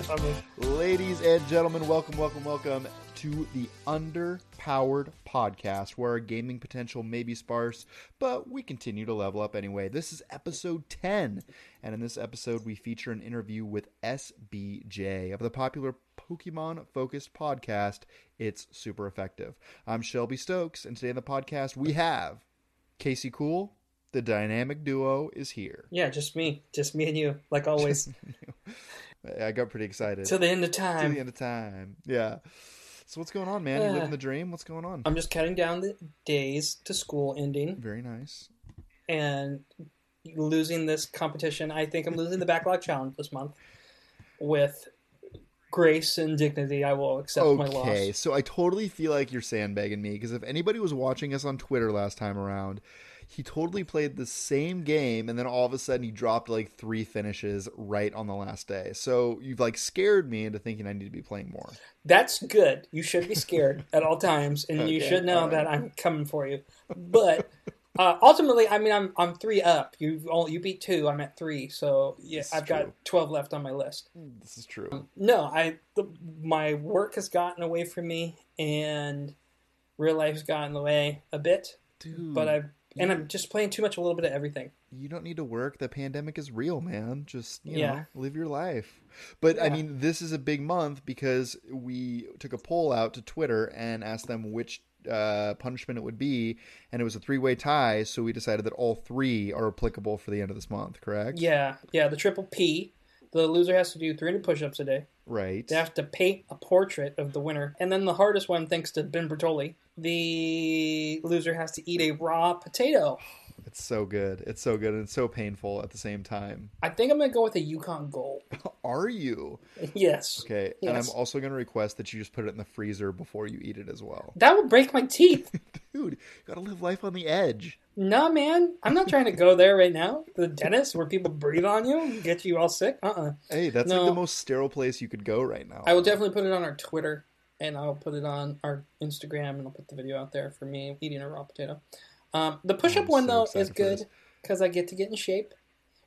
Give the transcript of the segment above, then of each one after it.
this on me. Ladies and gentlemen, welcome, welcome, welcome to the Underpowered Podcast, where our gaming potential may be sparse, but we continue to level up anyway. This is episode 10, and in this episode, we feature an interview with SBJ of the popular Pokemon focused podcast, It's Super Effective. I'm Shelby Stokes, and today on the podcast, we have Casey Cool. The dynamic duo is here. Yeah, just me. Just me and you, like always. I got pretty excited. Till the end of To time. the end of time. Yeah. So what's going on, man? You Uh, living the dream? What's going on? I'm just counting down the days to school ending Very nice. and losing this competition. I think I'm losing the backlog challenge this month with grace and dignity. I will accept my loss. Okay, so I totally feel like you're sandbagging me because if anybody was watching us on Twitter last time around, he totally played the same game and then all of a sudden he dropped like three finishes right on the last day. So you've like scared me into thinking I need to be playing more. That's good. You should be scared at all times, and you should know all right. that I'm coming for you. But uh, ultimately, I mean, I'm I'm three up. You only you beat two. I'm at three. So yeah, I've got twelve left on my list. This is true. No, I the, my work has gotten away from me, and real life's gotten in the way a bit. Dude, But I and I'm just playing too much, a little bit of everything. you don't need to work. The pandemic is real, man. Just you Yeah. know, live your life. But I mean, this is a big month because we took a poll out to Twitter and asked them which uh, punishment it would be, and it was a three-way tie. So we decided that all three are applicable for the end of this month. Correct? Yeah, yeah. The triple P. The loser has to do 300 push-ups a day. Right. They have to paint a portrait of the winner. And then the hardest one, thanks to Ben Bertoli, the loser has to eat a raw potato. It's so good. It's so good and it's so painful at the same time. I think I'm going to go with a Yukon Gold. Are you yes. okay? And I'm also going to request that you just put it in the freezer before you eat it as well. That would break my teeth. Dude, you gotta live life on the edge. nah, man. I'm not trying to go there right now. The dentist where people breathe on you and get you all sick. Uh-uh. Hey, that's No. like the most sterile place you could go right now. I will definitely put it on our Twitter and I'll put it on our Instagram and I'll put the video out there for me eating a raw potato. Um, the push up one, so though, is good because I get to get in shape.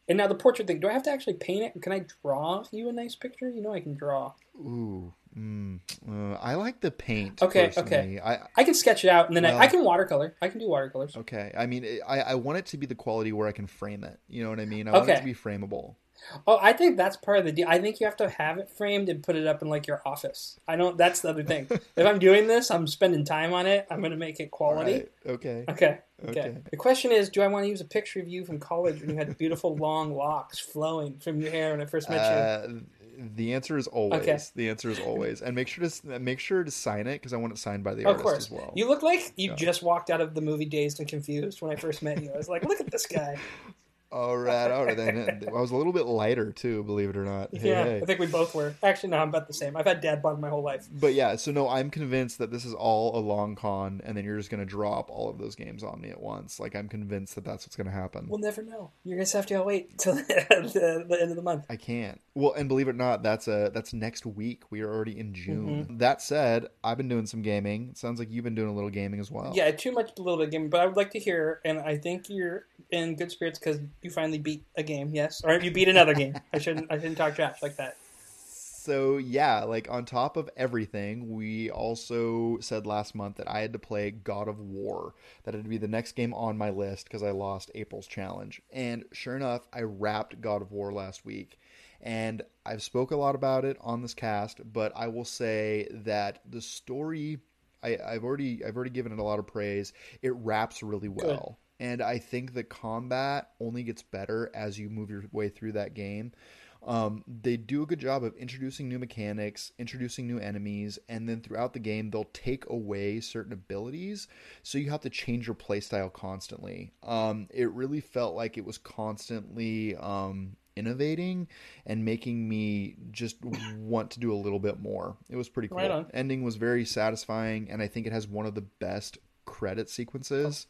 And now the portrait thing, do I have to actually paint it? Can I draw you a nice picture? You know I can draw. Ooh, mm, uh, I like the paint. Okay, personally. I I can sketch it out and then Well- I, I can watercolor. I can do watercolors. okay. I mean, I I want it to be the quality where I can frame it. You know what I mean? I want it Okay. to be frameable. Oh, I think that's part of the deal. I think you have to have it framed and put it up in like your office. I don't. That's the other thing. if I'm doing this, I'm spending time on it. I'm going to make it quality. Right, Okay. Okay. Okay. Okay. The question is, do I want to use a picture of you from college when you had beautiful long locks flowing from your hair when I first met you? Uh, the answer is always. Okay. The answer is always. And make sure to make sure to sign it because I want it signed by the Of artist course. as well. You look like you Yeah. just walked out of the movie Dazed and Confused when I first met you. I was like, look at this guy. All right, all right. Then I was a little bit lighter too, believe it or not. Hey, yeah, hey. I think we both were. Actually, no, I'm about the same. I've had dad bod my whole life. But yeah, so no, I'm convinced that this is all a long con, and then you're just gonna drop all of those games on me at once. Like I'm convinced that that's what's gonna happen. We'll never know. You're going to have to wait till the, the end of the month. I can't. Well, and believe it or not, that's a that's next week. We are already in June. Mm-hmm. That said, I've been doing some gaming. It sounds like you've been doing a little gaming as well. Yeah, too much a little bit of gaming, but I would like to hear, and I think you're in good spirits because you finally beat a game, yes, or you beat another game. I shouldn't, I shouldn't talk trash like that. So yeah, like on top of everything, we also said last month that I had to play God of War. That it'd be the next game on my list because I lost April's challenge. And sure enough, I wrapped God of War last week. And I've spoke a lot about it on this cast, but I will say that the story I, I've already I've already given it a lot of praise. It wraps really well. And I think the combat only gets better as you move your way through that game. Um, they do a good job of introducing new mechanics, introducing new enemies, and then throughout the game they'll take away certain abilities, so you have to change your playstyle constantly. Um, it really felt like it was constantly um, innovating and making me just want to do a little bit more. It was pretty cool. Right. Ending was very satisfying, and I think it has one of the best credit sequences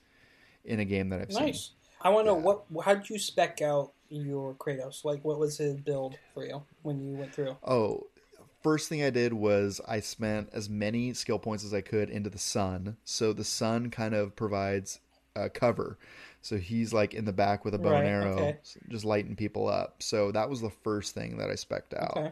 in a game that I've seen. Nice. I want to know what. How did you spec out your Kratos? Like, what was his build for you when you went through? Oh, first thing I did was I spent as many skill points as I could into the son. So the son kind of provides uh, cover. So he's like in the back with a bow Right, and arrow, okay. just lighting people up. So that was the first thing that I specked out. Okay.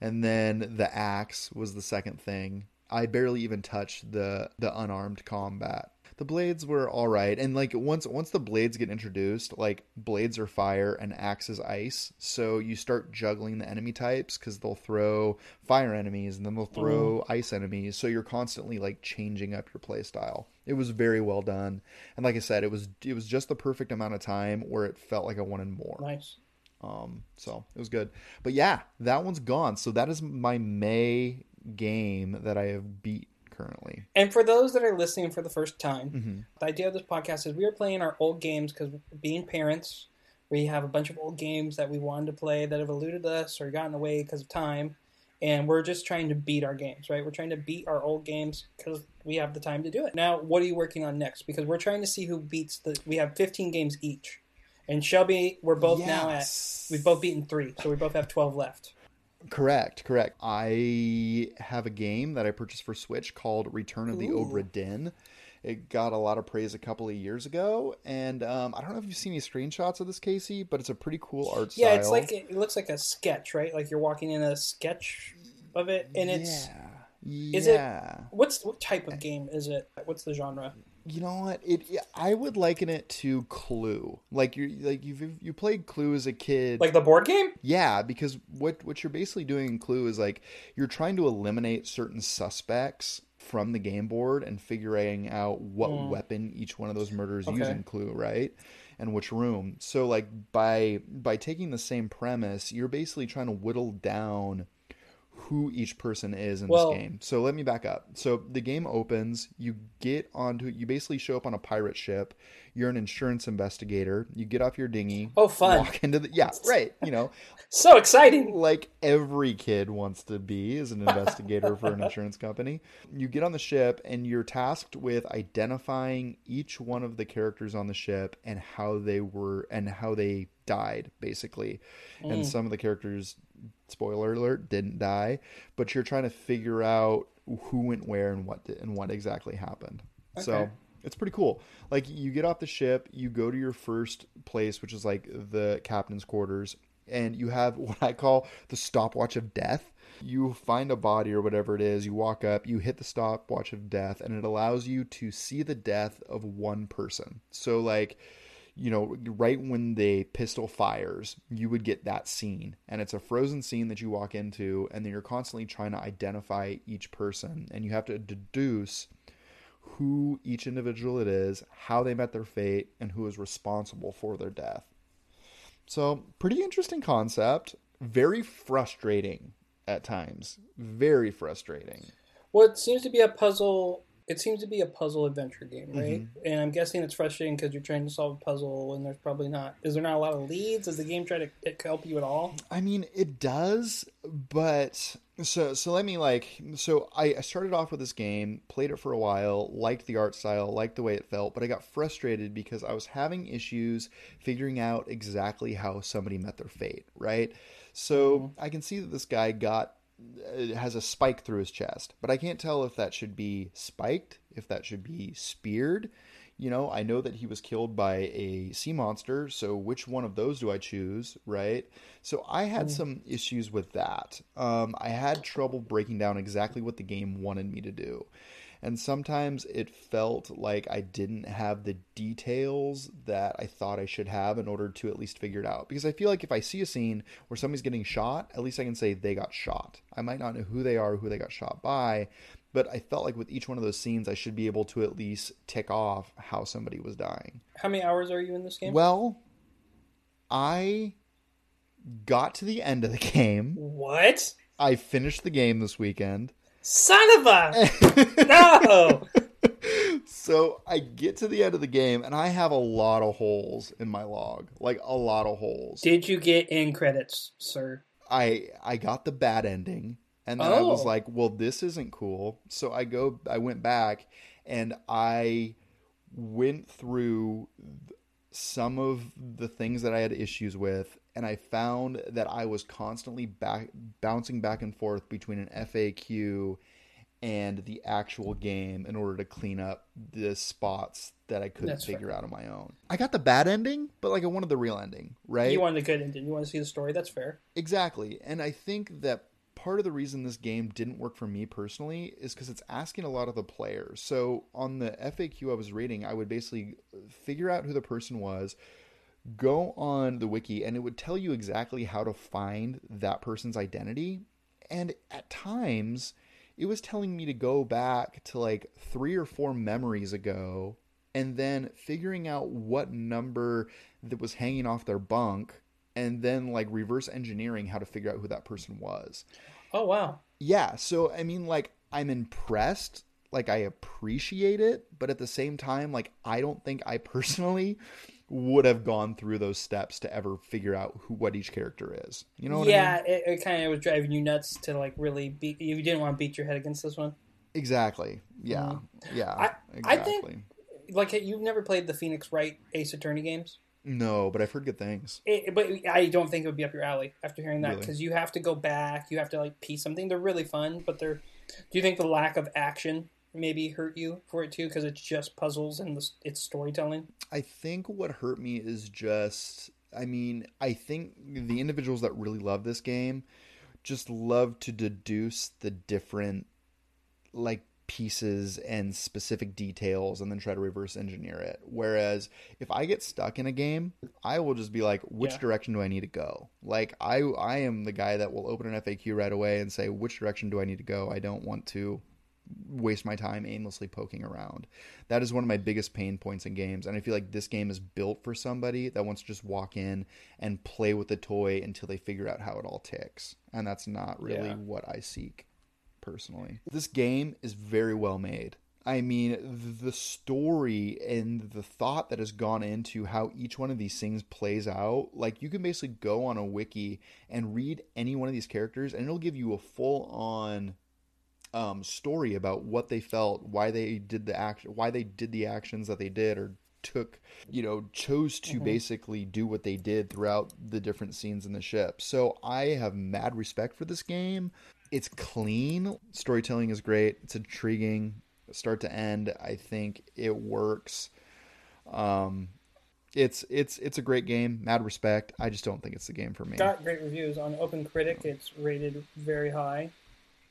And then the axe was the second thing. I barely even touched the the unarmed combat. The blades were all right, and like once once the blades get introduced, like blades are fire and axes ice. So you start juggling the enemy types because they'll throw fire enemies and then they'll throw ice enemies. So you're constantly like changing up your play style. It was very well done, and like I said, it was it was just the perfect amount of time where it felt like I wanted more. Nice. Um, so it was good. But yeah, that one's gone. So that is my May game that I have beat currently. And for those that are listening for the first time, hmm the idea of this podcast is we are playing our old games because being parents, we have a bunch of old games that we wanted to play that have eluded us or gotten away because of time. And we're just trying to beat our games, right? We're trying to beat our old games because we have the time to do it. Now, what are you working on next? Because we're trying to see who beats the. We have 15 games each. And Shelby, we're both now at. We've both beaten three, so we both have 12 left. Correct, correct. I have a game that I purchased for Switch called Return of the Ooh. Obra Dinn. It got a lot of praise a couple of years ago, and um, I don't know if you've seen any screenshots of this, Casey, but it's a pretty cool art style. Yeah, it's like it looks like a sketch, right? Like you're walking in a sketch of it, and it's yeah, is it- what's what type of game is it? What's the genre? You know what? It I would liken it to Clue. Like you like you you played Clue as a kid. Like the board game? yeah, because what what you're basically doing in Clue is like you're trying to eliminate certain suspects from the game board and figuring out what Mm. weapon each one of those murderers Okay. use in Clue, right? And which room. So like by by taking the same premise, you're basically trying to whittle down who each person is in Well- this game. So let me back up. So the game opens, you get onto you basically show up on a pirate ship. You're an insurance investigator. You get off your dinghy. Oh, fun! Walk into the yeah, right. You know, So exciting! like every kid wants to be as an investigator for an insurance company. You get on the ship and you're tasked with identifying each one of the characters on the ship and how they were and how they died basically. And Mm. some of the characters spoiler alert didn't die, but you're trying to figure out who went where and what did, and what exactly happened. So it's pretty cool. Like you get off the ship, you go to your first place, which is like the captain's quarters, and you have what I call the stopwatch of death. You find a body or whatever it is, you walk up, you hit the stopwatch of death, and it allows you to see the death of one person. So like you know, right when the pistol fires, you would get that scene. And it's a frozen scene that you walk into, and then you're constantly trying to identify each person. And you have to deduce who each individual it is, how they met their fate, and who is responsible for their death. So, pretty interesting concept. Very frustrating at times. Very frustrating. Well, it seems to be a puzzle. It seems to be a puzzle adventure game, right? Mm-hmm. And I'm guessing it's frustrating because you're trying to solve a puzzle, and there's probably not. Is there not a lot of leads? Does the game try to help you at all? I mean, it does, but so so let me like so I, I started off with this game, played it for a while, liked the art style, liked the way it felt, but I got frustrated because I was having issues figuring out exactly how somebody met their fate, right? So I can see that this guy got has a spike through his chest, but I can't tell if that should be spiked, if that should be speared. You know, I know that he was killed by a sea monster, so which one of those do I choose, right? So I had some issues with that. Um, I had trouble breaking down exactly what the game wanted me to do. And sometimes it felt like I didn't have the details that I thought I should have in order to at least figure it out. Because I feel like if I see a scene where somebody's getting shot, at least I can say they got shot. I might not know who they are, who they got shot by, but I felt like with each one of those scenes, I should be able to at least tick off how somebody was dying. How many hours are you in this game? Well, I got to the end of the game. what? I finished the game this weekend. Son of a no! so I get to the end of the game and I have a lot of holes in my log. Like a lot of holes. Did you get in credits, sir? I I got the bad ending and then I was Oh. like, well this isn't cool. So I go I went back and I went through some of the things that I had issues with and I found that I was constantly back bouncing back and forth between an FAQ and the actual game in order to clean up the spots that I couldn't That's figure fair. out on my own. I got the bad ending, but like I wanted the real ending, right? You wanted a good ending. You want to see the story. That's fair. Exactly. And I think that part of the reason this game didn't work for me personally is because it's asking a lot of the players. So on the FAQ I was reading, I would basically figure out who the person was, go on the wiki, and it would tell you exactly how to find that person's identity. And at times, it was telling me to go back to like three or four memories ago and then figuring out what number that was hanging off their bunk and then like reverse engineering how to figure out who that person was. Oh wow. Yeah, so I mean like I'm impressed, like I appreciate it, but at the same time like I don't think I personally would have gone through those steps to ever figure out who what each character is. You know what yeah, I mean? it, it kind of was driving you nuts to like really beat. You didn't want to beat your head against this one. Exactly. Yeah. Mm-hmm. Yeah. I- I think- Like you've never played the Phoenix Wright Ace Attorney games. no, but I've heard good things. It, but I don't think it would be up your alley after hearing that Really? because you have to go back. You have to like piece something. They're really fun, but they're. Do you think the lack of action maybe hurt you for it too? Because it's just puzzles and the, it's storytelling. I think what hurt me is just I mean, I think the individuals that really love this game just love to deduce the different like pieces and specific details and then try to reverse engineer it. Whereas if I get stuck in a game, I will just be like, which Yeah. direction do I need to go? Like I I am the guy that will open an FAQ right away and say, which direction do I need to go? I don't want to waste my time aimlessly poking around. That is one of my biggest pain points in games, and I feel like this game is built for somebody that wants to just walk in and play with the toy until they figure out how it all ticks. And that's not really Yeah. what I seek personally. This game is very well made. I mean, the story and the thought that has gone into how each one of these things plays out, like you can basically go on a wiki and read any one of these characters, and it'll give you a full on um, story about what they felt, why they did the action, why they did the actions that they did, or took, you know, chose to Mhm. basically do what they did throughout the different scenes in the ship. So I have mad respect for this game. It's clean, storytelling is great, it's intriguing, start to end. I think it works. Um, it's it's it's a great game. Mad respect. I just don't think it's the game for me. Got great reviews on Open Critic. It's rated very high,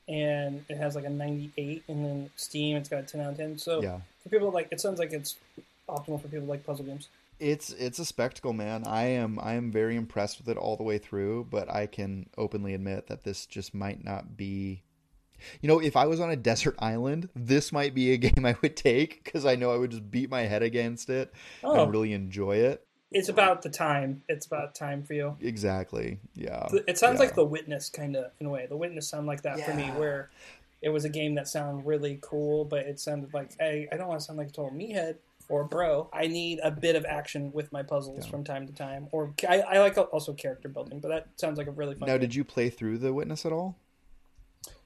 and it has like a 98. And then Steam, it's got a 10 out of 10. So Yeah. for people like, it sounds like it's optimal for people like puzzle games. it's it's a spectacle man i am i am very impressed with it all the way through but i can openly admit that this just might not be you know if i was on a desert island this might be a game i would take because i know i would just beat my head against it Oh, and really enjoy it it's about the time. It's about time for you. exactly yeah It sounds yeah. like The Witness, kind of in a way. The Witness sounded like that for me, where it was a game that sounded really cool, but it sounded like, hey, I don't want to sound like a total meathead or bro. I need a bit of action with my puzzles Yeah. from time to time, or I, I like also character building. But that sounds like a really fun. now game. did you play through the witness at all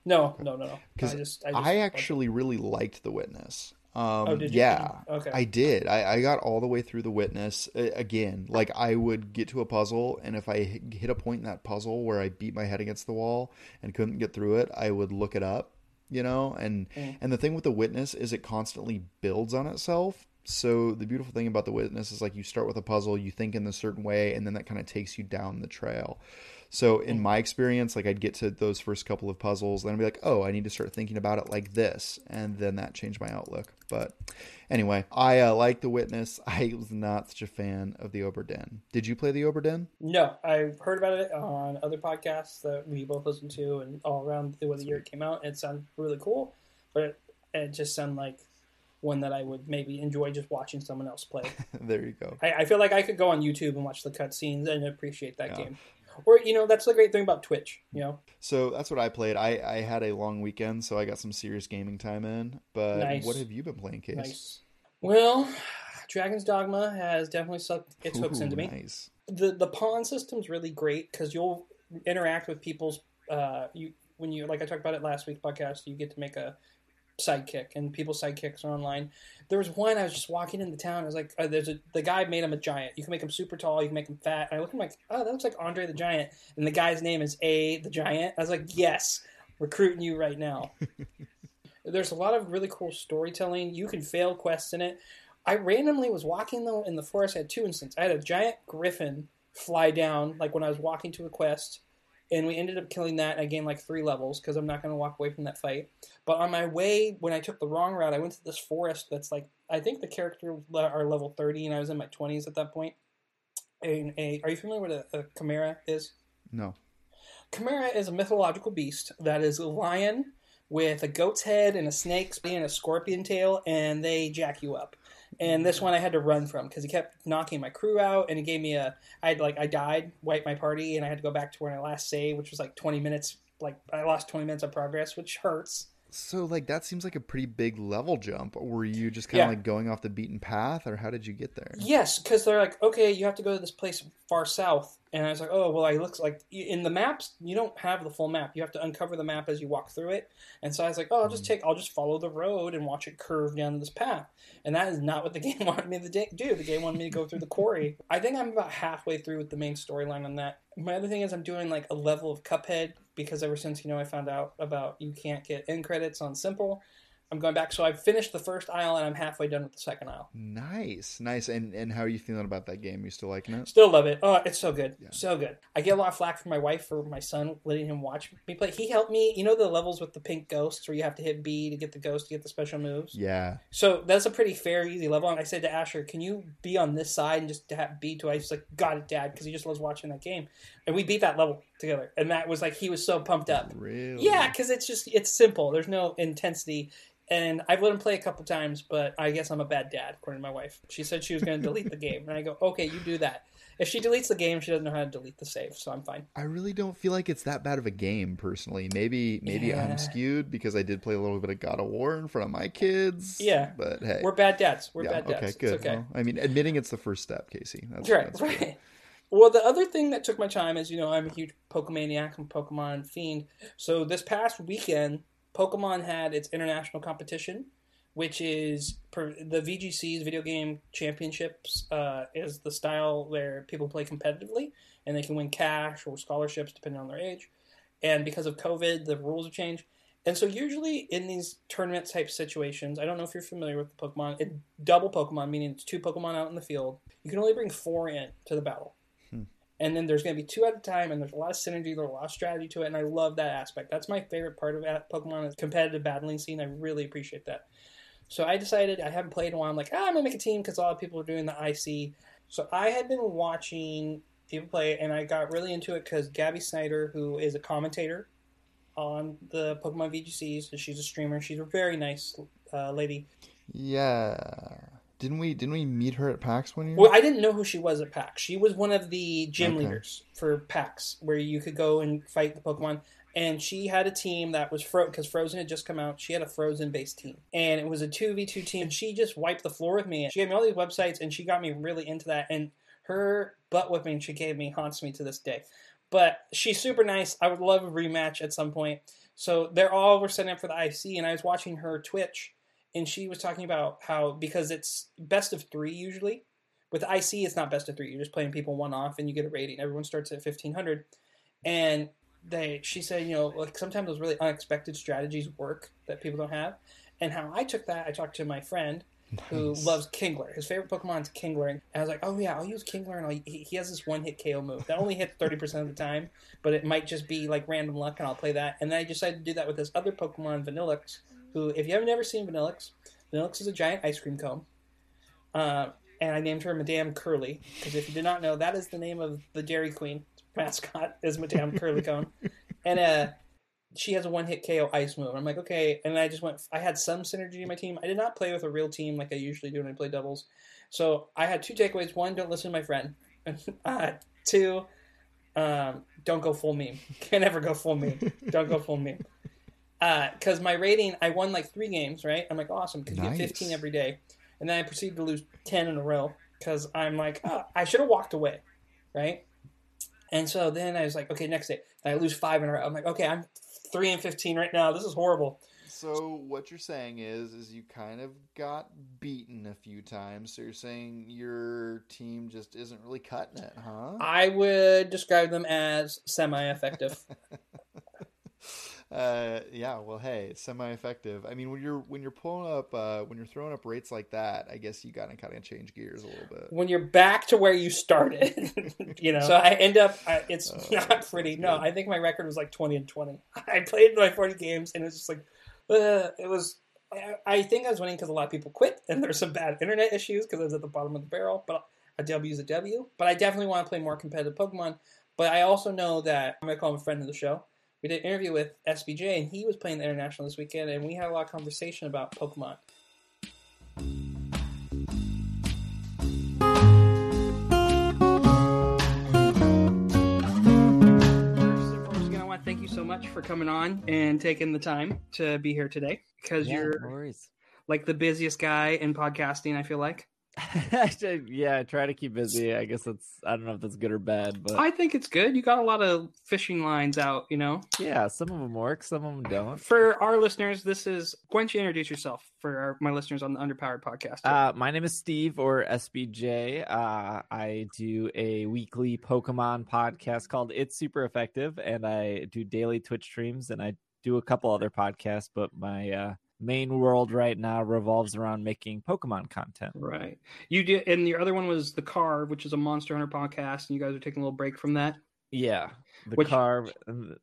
No, no, no, no. 'Cause I just, I, just, i actually really liked the witness um Oh, did you? yeah Okay. I did. I, I got all the way through the witness Uh, again. Like I would get to a puzzle, and if I hit a point in that puzzle where I beat my head against the wall and couldn't get through it, I would look it up. You know, and Mm. and the thing with the witness is it constantly builds on itself. So the beautiful thing about the witness is like you start with a puzzle, you think in a certain way, and then that kind of takes you down the trail. So in my experience, like I'd get to those first couple of puzzles, then I'd be like, oh, I need to start thinking about it like this, and then that changed my outlook. But anyway, I uh, like the witness. I was not such a fan of the Obra Dinn. Did you play the Obra Dinn? No, I've heard about it on other podcasts that we both listen to, and all around the, the year it came out. It sounded really cool, but it, it just sounded like one that I would maybe enjoy just watching someone else play. there you go. I, I feel like I could go on YouTube and watch the cutscenes and appreciate that Yeah. game. Or you know, that's the great thing about Twitch. You know, So that's what I played. I, I had a long weekend, so I got some serious gaming time in. But Nice. what have you been playing, Case? nice. Well, Dragon's Dogma has definitely sucked its hooks Ooh, into me. Nice. the the pawn system's really great because you'll interact with people's uh you when you like I talked about it last week podcast you get to make a sidekick and people's sidekicks are online. There was one I was just walking into town. I was like, uh, "There's a the guy made him a giant. You can make him super tall. You can make him fat." And I look at him like, "Oh, that looks like Andre the Giant." And the guy's name is A the Giant. I was like, "Yes, recruiting you right now." There's a lot of really cool storytelling. You can fail quests in it. I randomly was walking though in the forest. I had two instances. I had a giant griffin fly down like when I was walking to a quest, and we ended up killing that. And I gained like three levels because I'm not going to walk away from that fight. But on my way, when I took the wrong route, I went to this forest that's like I think the character are level 30, and I was in my 20s at that point. A, a, are you familiar with a, a chimera is? No. Chimera is a mythological beast that is a lion with a goat's head and a snake's and a scorpion tail, and they jack you up. And this mm. one I had to run from because he kept knocking my crew out, and he gave me a. I had like I died, wiped my party, and I had to go back to where I last saved, which was like twenty minutes. Like I lost twenty minutes of progress, which hurts. So like that seems like a pretty big level jump. Were you just kind of Yeah. like going off the beaten path, or how did you get there? Yes, because they're like, okay, you have to go to this place far south, and I was like, oh, well, I looks like in the maps you don't have the full map. You have to uncover the map as you walk through it, and so I was like, oh, I'll just mm. take, I'll just follow the road and watch it curve down this path, and that is not what the game wanted me to do. The game wanted me to go through the quarry. I think I'm about halfway through with the main storyline on that. My other thing is I'm doing like a level of Cuphead because ever since you know I found out about you can't get end credits on simple. I'm going back, so I've finished the first isle and I'm halfway done with the second isle. Nice, nice. And and how are you feeling about that game? You still liking it? Still love it. Oh, it's so good. Yeah. So good. I get a lot of flack from my wife for my son letting him watch me play. He helped me. You know the levels with the pink ghosts where you have to hit B to get the ghost to get the special moves? Yeah. So that's a pretty fair, easy level. And I said to Asher, can you be on this side and just have B twice? He's like, got it, Dad, because he just loves watching that game. And we beat that level together. And that was like, he was so pumped up. Really? Yeah, because it's just, it's simple. There's no intensity. And I've let him play a couple times, but I guess I'm a bad dad, according to my wife. She said she was going to delete the game. And I go, okay, you do that. If she deletes the game, she doesn't know how to delete the save, so I'm fine. I really don't feel like it's that bad of a game personally. Maybe maybe Yeah. I'm skewed because I did play a little bit of God of War in front of my kids. Yeah. But hey. We're bad dads. We're yeah, bad dads. okay, It's good. okay. Well, I mean, admitting it's the first step, Casey. That's right, that's right. Well, the other thing that took my time is, you know, I'm a huge Pokemaniac and Pokemon fiend. So this past weekend, Pokemon had its international competition, which is per, the VGC's Video Game Championships. Uh, is the style where people play competitively and they can win cash or scholarships depending on their age. And because of COVID, the rules have changed. And so usually in these tournament type situations, I don't know if you're familiar with the Pokemon, it, double Pokemon, meaning it's two Pokemon out in the field. You can only bring four in to the battle. And then there's going to be two at a time, and there's a lot of synergy, there's a lot of strategy to it, and I love that aspect. That's my favorite part of Pokemon is competitive battling scene. I really appreciate that. So I decided I haven't played in a while. I'm like, ah, I'm gonna make a team because a lot of people are doing the IC. So I had been watching people play, and I got really into it because Gabby Snider, who is a commentator on the Pokemon VGCs, she's a streamer. She's a very nice uh, lady. Yeah. Didn't we didn't we meet her at PAX one year? Well, I didn't know who she was at PAX. She was one of the gym Okay. leaders for PAX, where you could go and fight the Pokemon. And she had a team that was Fro because Frozen had just come out. She had a Frozen based team, and it was a two v two team. She just wiped the floor with me. She gave me all these websites, and she got me really into that. And her butt whipping she gave me haunts me to this day. But she's super nice. I would love a rematch at some point. So they're all were setting up for the IC, and I was watching her Twitch, and she was talking about how because it's best of three usually. With IC, it's not best of three. You're just playing people one off, and you get a rating. Everyone starts at fifteen hundred, and they she said, you know, like sometimes those really unexpected strategies work that people don't have. And how I took that, I talked to my friend who loves Kingler. His favorite Pokemon is Kingler, and I was like, oh yeah, I'll use Kingler, and I'll, he, he has this one hit KO move that only hits thirty percent of the time, but it might just be like random luck, and I'll play that. And then I decided to do that with this other Pokemon, Vanilluxe, who, if you have never seen Vanilluxe, Vanilluxe is a giant ice cream cone. Uh, and I named her Madame Curly because if you did not know, that is the name of the Dairy Queen mascot is Madame Curly Cone, and uh, she has a one-hit KO ice move. I'm like, okay, and I just went. I had some synergy in my team. I did not play with a real team like I usually do when I play doubles. So I had two takeaways. One, don't listen to my friend. uh, two, um, don't go full meme. Can't ever go full meme. Don't go full meme. Uh, because my rating, I won like three games, right? I'm like, awesome, because you get 15 every day. And then I proceeded to lose 10 in a row because I'm like, oh, I should have walked away, right? And so then I was like, okay, next day. And I lose five in a row. I'm like, okay, I'm 3 and 15 right now. This is horrible. So what you're saying is, is you kind of got beaten a few times. So you're saying your team just isn't really cutting it, huh? I would describe them as semi effective. Uh, yeah. Well, hey, semi-effective. I mean, when you're when you're pulling up uh, when you're throwing up rates like that, I guess you gotta kind of change gears a little bit. When you're back to where you started, you know. So I end up. I, it's Oh, not pretty. No. I think my record was like twenty and twenty. I played my forty games, and it was just like, uh, it was. I, I think I was winning because a lot of people quit, and there's some bad internet issues because I was at the bottom of the barrel. But a W is a W. But I definitely want to play more competitive Pokemon. But I also know that I'm gonna call him a friend of the show. We did an interview with SBJ, and he was playing the international this weekend, and we had a lot of conversation about Pokemon. First and I want to thank you so much for coming on and taking the time to be here today because Yeah, you're no like the busiest guy in podcasting. I feel like. yeah, I try to keep busy. I guess that's I don't know if that's good or bad, but I think it's good. You got a lot of fishing lines out, you know. yeah, some of them work, some of them don't. For our listeners, this is why don't you introduce yourself for our, my listeners on the Underpowered podcast? Uh, my name is Steve or SBJ. Uh, I do a weekly Pokemon podcast called It's Super Effective, and I do daily Twitch streams, and I do a couple other podcasts. But my uh, main world right now revolves around making Pokemon content. right. You did, and your other one was the Car, which is a Monster Hunter podcast, and you guys are taking a little break from that. Yeah, the Which- carve.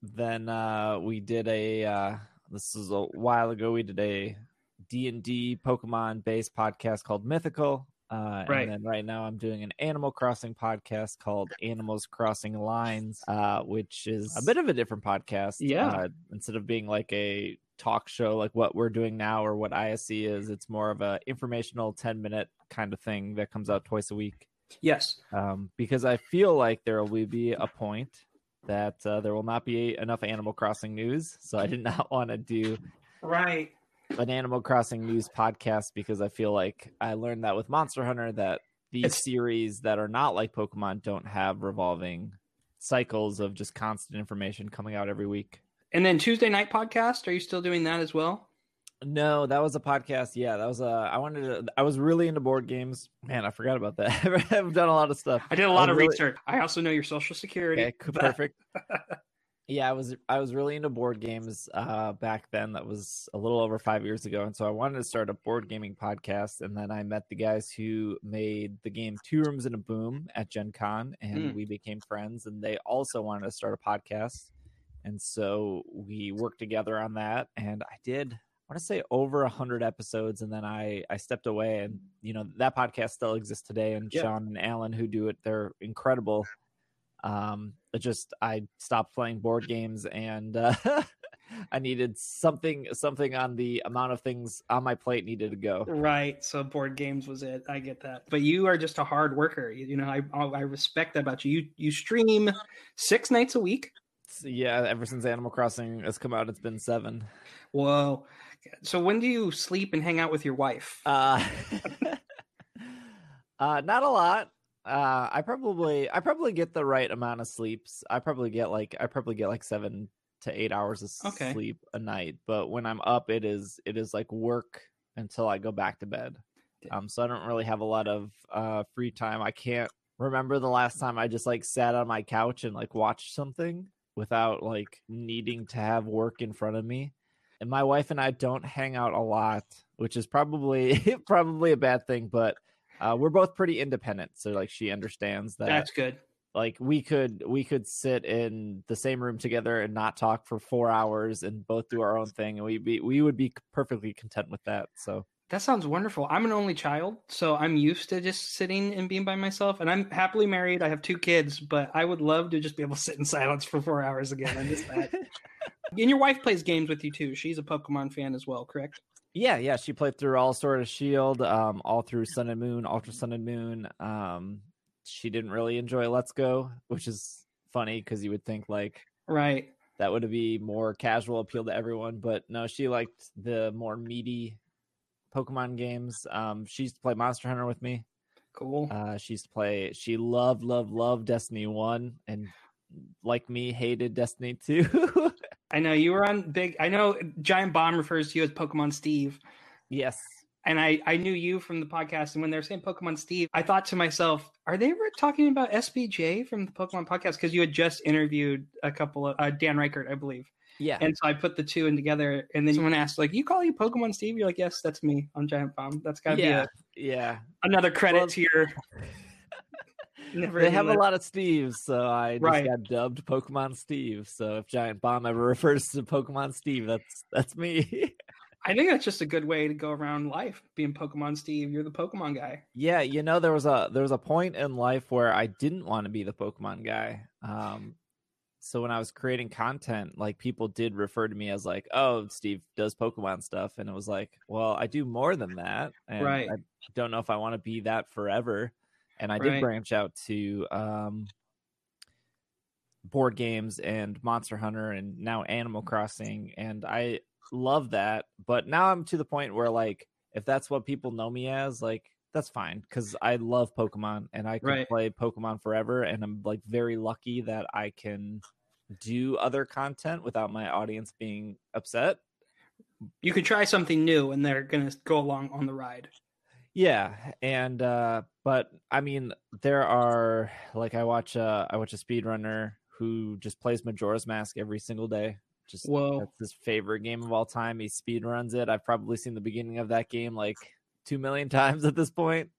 Then uh, we did a. Uh, this is a while ago. We did a D and D Pokemon based podcast called Mythical. Uh, Right. And then right now I'm doing an Animal Crossing podcast called Animals Crossing Lines, uh, which is a bit of a different podcast. Yeah. Uh, instead of being like a talk show like what we're doing now or what ISC is, it's more of a informational 10 minute kind of thing that comes out twice a week Yes. um, because I feel like there will be a point that uh, there will not be enough Animal Crossing news. So I did not want to do Right. an Animal Crossing news podcast because I feel like I learned that with Monster Hunter that these It's- series that are not like Pokemon don't have revolving cycles of just constant information coming out every week. And then Tuesday Knight podcast. Are you still doing that as well? No, that was a podcast. Yeah, that was a. I wanted to. I was really into board games. Man, I forgot about that. I've done a lot of stuff. I did a lot of really- research. I also know your social security. Okay, perfect. yeah, I was I was really into board games uh, back then. That was a little over five years ago, and so I wanted to start a board gaming podcast. And then I met the guys who made the game Two Rooms and a Boom at Gen Con, and Mm. we became friends. And they also wanted to start a podcast, and so we worked together on that. And I did. I want to say over a hundred episodes, and then I I stepped away, and you know that podcast still exists today. And Yeah. Sean and Alan who do it, they're incredible. Um, it just I stopped playing board games, and uh, I needed something something on the amount of things on my plate needed to go. Right. So board games was it. I get that. But you are just a hard worker. You, you know, I I respect that about you. You you stream six nights a week. Yeah, ever since Animal Crossing has come out, it's been seven. Whoa. So when do you sleep and hang out with your wife? Uh, uh, not a lot. Uh, I probably I probably get the right amount of sleeps. I probably get like I probably get like seven to eight hours of Okay. sleep a night. But when I'm up, it is it is like work until I go back to bed. Um, so I don't really have a lot of uh free time. I can't remember the last time I just like sat on my couch and like watched something without like needing to have work in front of me. And my wife and I don't hang out a lot, which is probably probably a bad thing, but uh, we're both pretty independent. So like she understands that That's good. like we could we could sit in the same room together and not talk for four hours and both do our own thing and we be we would be perfectly content with that. So That sounds wonderful. I'm an only child, so I'm used to just sitting and being by myself. And I'm happily married. I have two kids, but I would love to just be able to sit in silence for four hours again. I miss that. and your wife plays games with you too. She's a Pokemon fan as well, correct? Yeah, yeah, she played through all sort of Shield, um, all through Sun and Moon, Ultra Sun and Moon. Um, she didn't really enjoy Let's Go, which is funny because you would think like Right. that would be more casual appeal to everyone, but no, she liked the more meaty Pokemon games. Um, she used to play Monster Hunter with me. Cool. Uh, she used to play. She loved, loved, loved Destiny One, and like me, hated Destiny Two. I know you were on big. I know Giant Bomb refers to you as Pokemon Steve, yes, and I I knew you from the podcast. And when they're saying Pokemon Steve, I thought to myself, are they talking about SBJ from the Pokemon podcast? Because you had just interviewed a couple of uh, Dan Ryckert, I believe. Yeah. And so I put the two in together, and then someone asked, like, "You call you Pokemon Steve?" You're like, "Yes, that's me on Giant Bomb." That's got to yeah. be yeah. another credit Well- to your. Never They have a lot of Steves, so I just Right. got dubbed Pokemon Steve. So if Giant Bomb ever refers to Pokemon Steve, that's that's me. I think that's just a good way to go around life, being Pokemon Steve. You're the Pokemon guy. yeah, you know there was a there was a point in life where I didn't want to be the Pokemon guy. Um so when I was creating content, like people did refer to me as like, "Oh, Steve does Pokemon stuff," and it was like, "Well, I do more than that." And Right. I don't know if I want to be that forever. And I did Right. branch out to um board games and Monster Hunter and now Animal Crossing and I love that but now I'm to the point where like if that's what people know me as like that's fine cuz I love Pokemon and I can Right. play Pokemon forever and I'm like very lucky that I can do other content without my audience being upset. You could try something new, and they're gonna go along on the ride. Yeah, and uh but I mean there are like I watch uh I watch a speedrunner who just plays Majora's Mask every single day. Just Whoa. that's his favorite game of all time. He speedruns it. I've probably seen the beginning of that game like 2 million times at this point.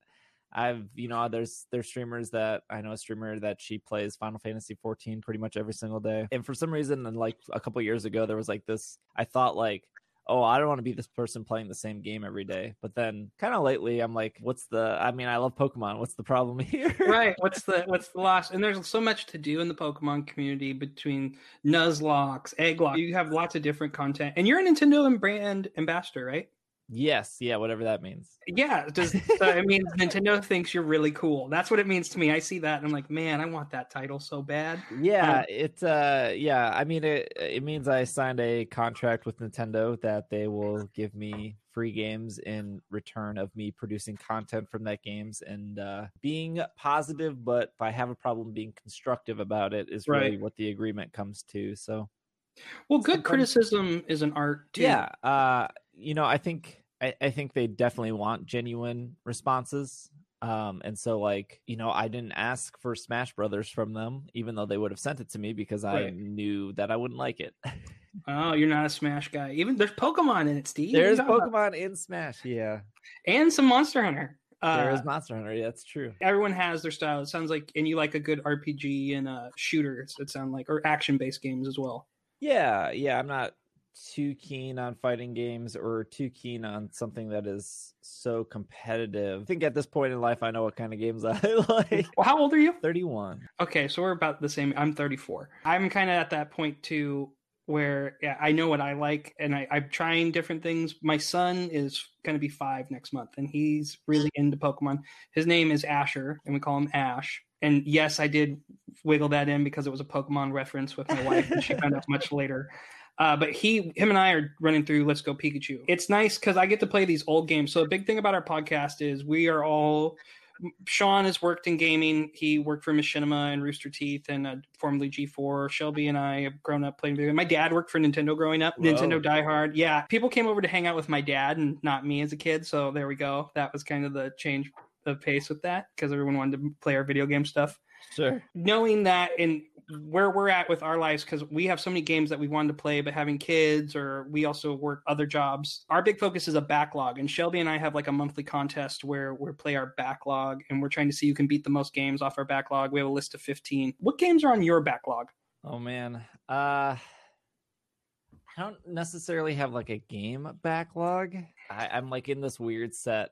I've you know there's there's streamers that I know a streamer that she plays Final Fantasy 14 pretty much every single day. And for some reason and like a couple years ago there was like this I thought like oh, I don't want to be this person playing the same game every day. But then kind of lately, I'm like, what's the, I mean, I love Pokemon. What's the problem here? right. What's the what's the loss? And there's so much to do in the Pokemon community between Nuzlockes, Egglocke. You have lots of different content, and you're a Nintendo and brand ambassador, right? Yes. Yeah. Whatever that means. Yeah. Does so it means Nintendo thinks you're really cool? That's what it means to me. I see that, and I'm like, man, I want that title so bad. Yeah. It, uh, yeah. I mean, it, it means I signed a contract with Nintendo that they will give me free games in return of me producing content from that games and uh, being positive. But if I have a problem being constructive about it, is really Right. what the agreement comes to. So, Well, good Sometimes- criticism is an art too. Yeah, uh, you know, I think I, I think they definitely want genuine responses. Um, and so like, you know, I didn't ask for Smash Brothers from them, even though they would have sent it to me because I Right. knew that I wouldn't like it. Oh, you're not a Smash guy. Even there's Pokemon in it, Steve. What are you There's talking about? Pokemon in Smash, yeah. and some Monster Hunter. Uh, there is Monster Hunter, yeah, that's true. everyone has their style. It sounds like, and you like a good RPG and uh, shooters. It sound like, or action based games as well. Yeah, yeah, I'm not too keen on fighting games or too keen on something that is so competitive. I think at this point in life I know what kind of games I like. Well, how old are you? 31. Okay, so we're about the same. I'm 34. I'm kind of at that point too, where yeah, I know what I like, and I, I'm trying different things. My son is going to be five next month, and he's really into Pokemon. His name is Asher, and we call him Ash. And yes, I did wiggle that in because it was a Pokemon reference with my wife, and she found out much later. Uh, but he, him, and I are running through Let's Go Pikachu. It's nice because I get to play these old games. So a big thing about our podcast is we are all Sean has worked in gaming. He worked for Machinima and Rooster Teeth and uh, formerly G4. Shelby and I have grown up playing video. My dad worked for Nintendo growing up. Whoa. Nintendo Die Hard. Yeah, people came over to hang out with my dad and not me as a kid. So there we go. That was kind of the change of pace with that because everyone wanted to play our video game stuff. Sure. Knowing that and where we're at with our lives because we have so many games that we wanted to play but having kids or we also work other jobs our big focus is a backlog and shelby and i have like a monthly contest where we play our backlog and we're trying to see who can beat the most games off our backlog we have a list of 15 what games are on your backlog Oh man. Uh I don't necessarily have like a game backlog. I, I'm like in this weird set.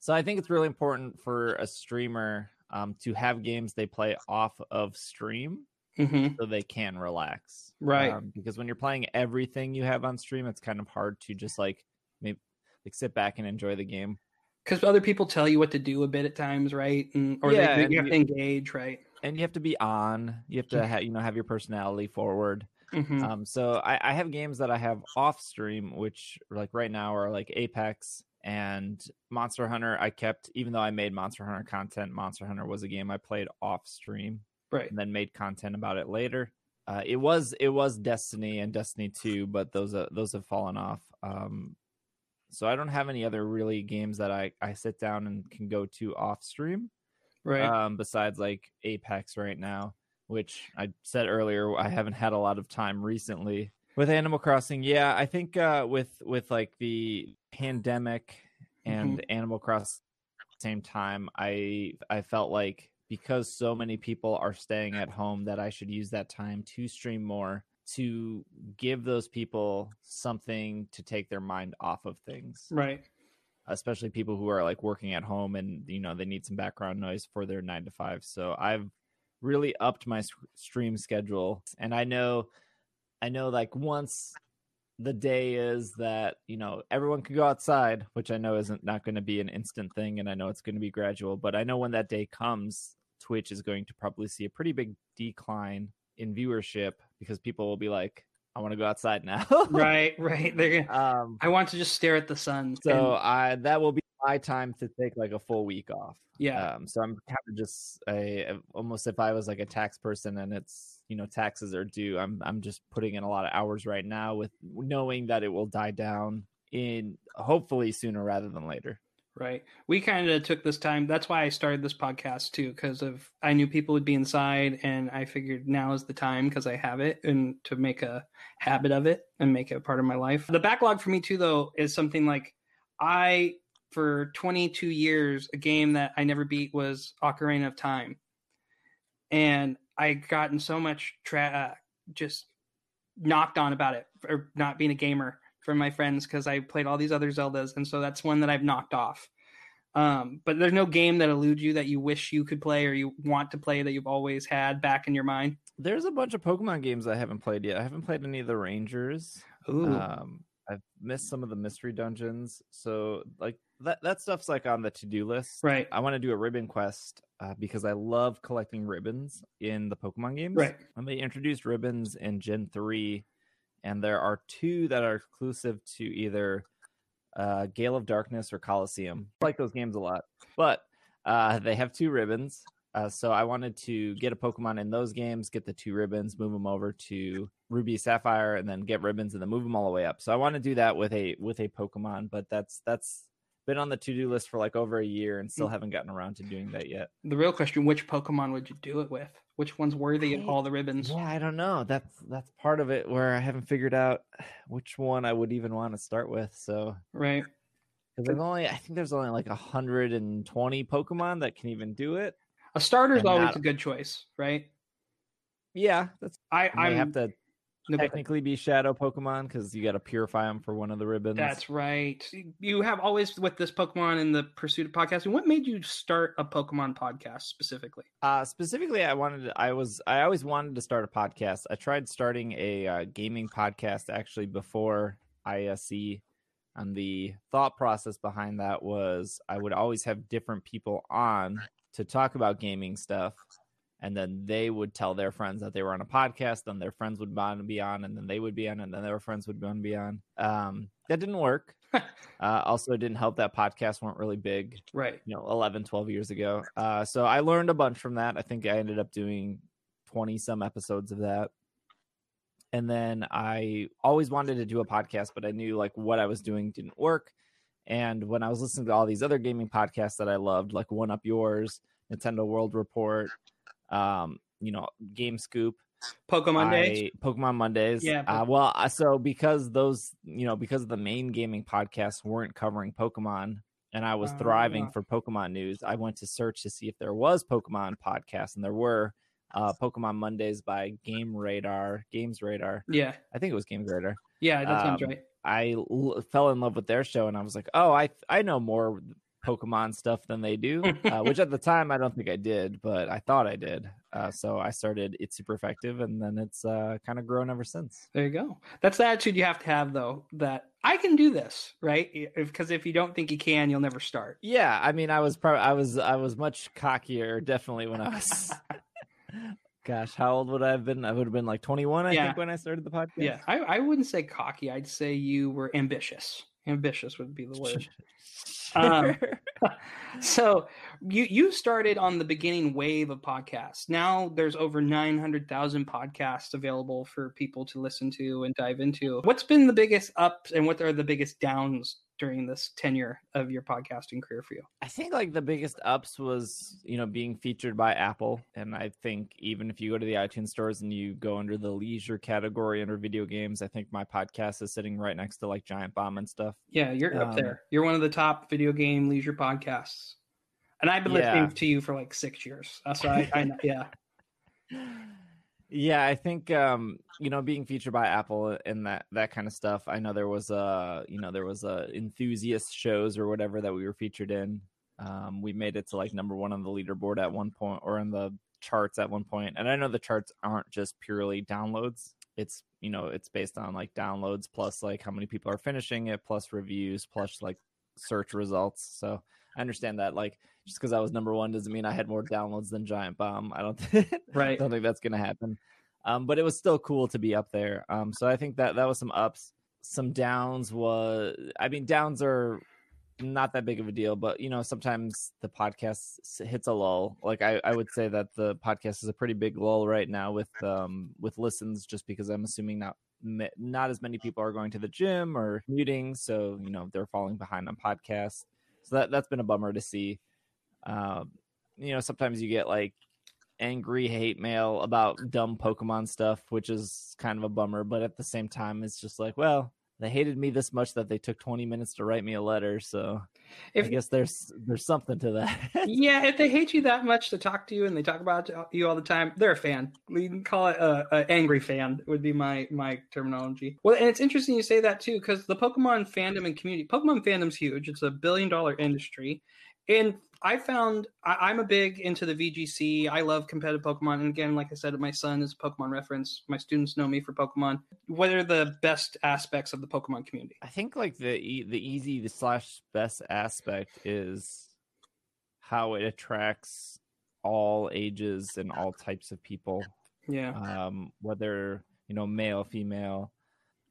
So I think it's really important for a streamer um, to have games they play off of stream mm-hmm. so they can relax. Right. Um, because when you're playing everything you have on stream, it's kind of hard to just like maybe like sit back and enjoy the game. because other people tell you what to do a bit at times right and or Yeah, they, you have to engage right And you have to be on. You have to ha- you know have your personality forward. mm-hmm. Um, so I, I have games that I have off stream, which like right now are like Apex and Monster Hunter. I kept, even though I made Monster Hunter content, Monster Hunter was a game I played off stream right and then made content about it later. Uh, it was it was Destiny and Destiny Two, but those uh, those have fallen off. Um, so I don't have any other really games that I I sit down and can go to off stream right um, besides like Apex right now, which I said earlier, I haven't had a lot of time recently. With Animal Crossing, yeah, I think uh, with with like the pandemic and Animal Crossing at the same time, I I felt like because so many people are staying at home that I should use that time to stream more to give those people something to take their mind off of things. Right. especially people who are like working at home and you know they need some background noise for their 9 to 5 so I've really upped my stream schedule. And I know I know like once the day is that you know everyone can go outside which I know isn't not going to be an instant thing and I know it's going to be gradual but I know when that day comes Twitch is going to probably see a pretty big decline in viewership because people will be like I want to go outside now Right. Right. They're gonna, um I want to just stare at the sun. so and- I that will be my time to take like a full week off. yeah. Um, so I'm kind of just a almost if I was like a tax person and it's you know taxes are due. I'm I'm just putting in a lot of hours right now with knowing that it will die down in hopefully sooner rather than later. Right. We kind of took this time. That's why I started this podcast too, because of I knew people would be inside, and I figured now is the time because I have it, and to make a habit of it and make it a part of my life. The backlog for me too, though, is something like I for 22 years a game that I never beat was Ocarina of Time, and I gotten so much tra- uh, just knocked on about it for not being a gamer from my friends because I played all these other Zeldas, and so that's one that I've knocked off. Um, but there's no game that eludes you that you wish you could play or you want to play that you've always had back in your mind. There's a bunch of Pokemon games I haven't played yet. I haven't played any of the Rangers. Ooh, Um, I've missed some of the mystery dungeons. So like that that stuff's like on the to do list. right, I want to do a ribbon quest uh, because I love collecting ribbons in the Pokemon games. right. And they introduced ribbons in Gen 3, and there are two that are exclusive to either uh, Gale of Darkness or Coliseum. I like those games a lot. But uh, they have two ribbons. Uh, so I wanted to get a Pokemon in those games, get the two ribbons, move them over to Ruby Sapphire, and then get ribbons and then move them all the way up. So I want to do that with a with a Pokemon, but that's that's been on the to do list for like over a year and still mm. haven't gotten around to doing that yet. The real question: Which Pokemon would you do it with? Which one's worthy of all the ribbons? Yeah, I don't know. That's that's part of it where I haven't figured out which one I would even want to start with. So Right. because there's only I think there's only like 120 Pokemon that can even do it. A starter's always not- a good choice, right? Yeah, that's I I have to technically be Shadow Pokemon because you got to purify them for one of the ribbons. That's right. You have always with this Pokemon in the pursuit of podcasting. What made you start a Pokemon podcast specifically? Uh, specifically, I wanted. To, I was. I always wanted to start a podcast. I tried starting a uh, gaming podcast actually before ISE, and the thought process behind that was I would always have different people on to talk about gaming stuff, and then they would tell their friends that they were on a podcast. Then their friends would be on, and then they would be on, and then their friends would be on. Um, that didn't work. uh, also, it didn't help that podcasts weren't really big Right. you know 11 12 years ago uh so i learned a bunch from that i think i ended up doing 20 some episodes of that and then i always wanted to do a podcast but i knew like what i was doing didn't work and when i was listening to all these other gaming podcasts that i loved like one up yours nintendo world report um you know game scoop Pokemon Days. I- Pokemon Mondays. Yeah, Uh, well, uh, so because those, you know, because the main gaming podcasts weren't covering Pokemon, and I was thriving Ah. for Pokemon news, I went to search to see if there was Pokemon podcasts, and there were. Uh, Pokemon Mondays by Game Radar, Games Radar. Yeah. I think it was Games Radar. Yeah, that sounds Um, right. I l- fell in love with their show, and I was like, oh, I I know more Pokemon stuff than they do. uh, which at the time I don't think I did, but I thought I did. Uh, so I started It's Super Effective, and then it's uh, kind of grown ever since. There you go. That's the attitude you have to have, though. That I can do this, right? Because if you don't think you can, you'll never start. Yeah, I mean, I was probably I was I was much cockier, definitely when I was. Gosh, how old would I have been? I would have been like 21, I Yeah. think, when I started the podcast. Yeah, I, I wouldn't say cocky. I'd say you were ambitious. Ambitious would be the word. Um, So you you started on the beginning wave of podcasts. Now there's over nine hundred thousand podcasts available for people to listen to and dive into. What's been the biggest ups and what are the biggest downs during this tenure of your podcasting career for you? I think like the biggest ups was, you know, being featured by Apple. And I think even if you go to the iTunes stores and you go under the leisure category under video games, I think my podcast is sitting right next to like Giant Bomb and stuff. Yeah, you're um, up there. You're one of the top video game leisure podcasts. And I've been yeah. listening to you for like six years. So I, I yeah. Yeah, I think um, you know being featured by Apple and that that kind of stuff. I know there was a you know there was a enthusiast shows or whatever that we were featured in. Um, we made it to like number one on the leaderboard at one point or in the charts at one point. And I know the charts aren't just purely downloads. It's you know it's based on like downloads plus like how many people are finishing it plus reviews plus like search results. So I understand that like just because I was number one doesn't mean I had more downloads than Giant Bomb. I don't th- right. don't think that's gonna happen. Um, but it was still cool to be up there. Um, so I think that that was some ups. Some downs was I mean downs are not that big of a deal, but you know sometimes the podcast hits a lull. Like I, I would say that the podcast is a pretty big lull right now with um with listens, just because I'm assuming not not as many people are going to the gym or muting, so you know they're falling behind on podcasts. So that that's been a bummer to see. Um, you know, sometimes you get like angry hate mail about dumb Pokemon stuff, which is kind of a bummer. But at the same time, it's just like, well, they hated me this much that they took 20 minutes to write me a letter. So if, I guess there's there's something to that. yeah, if they hate you that much to talk to you and they talk about you all the time, they're a fan. We can call it a, a angry fan. Would be my my terminology. Well, and it's interesting you say that too because the Pokemon fandom and community, Pokemon fandom's huge. It's a billion dollar industry, and I found I, am a big into the VGC. I love competitive Pokemon, and again, like I said, my son is a Pokemon reference. My students know me for Pokemon. What are the best aspects of the Pokemon community? I think like the the easy the slash best aspect is how it attracts all ages and all types of people. Yeah. Um, whether you know male, female,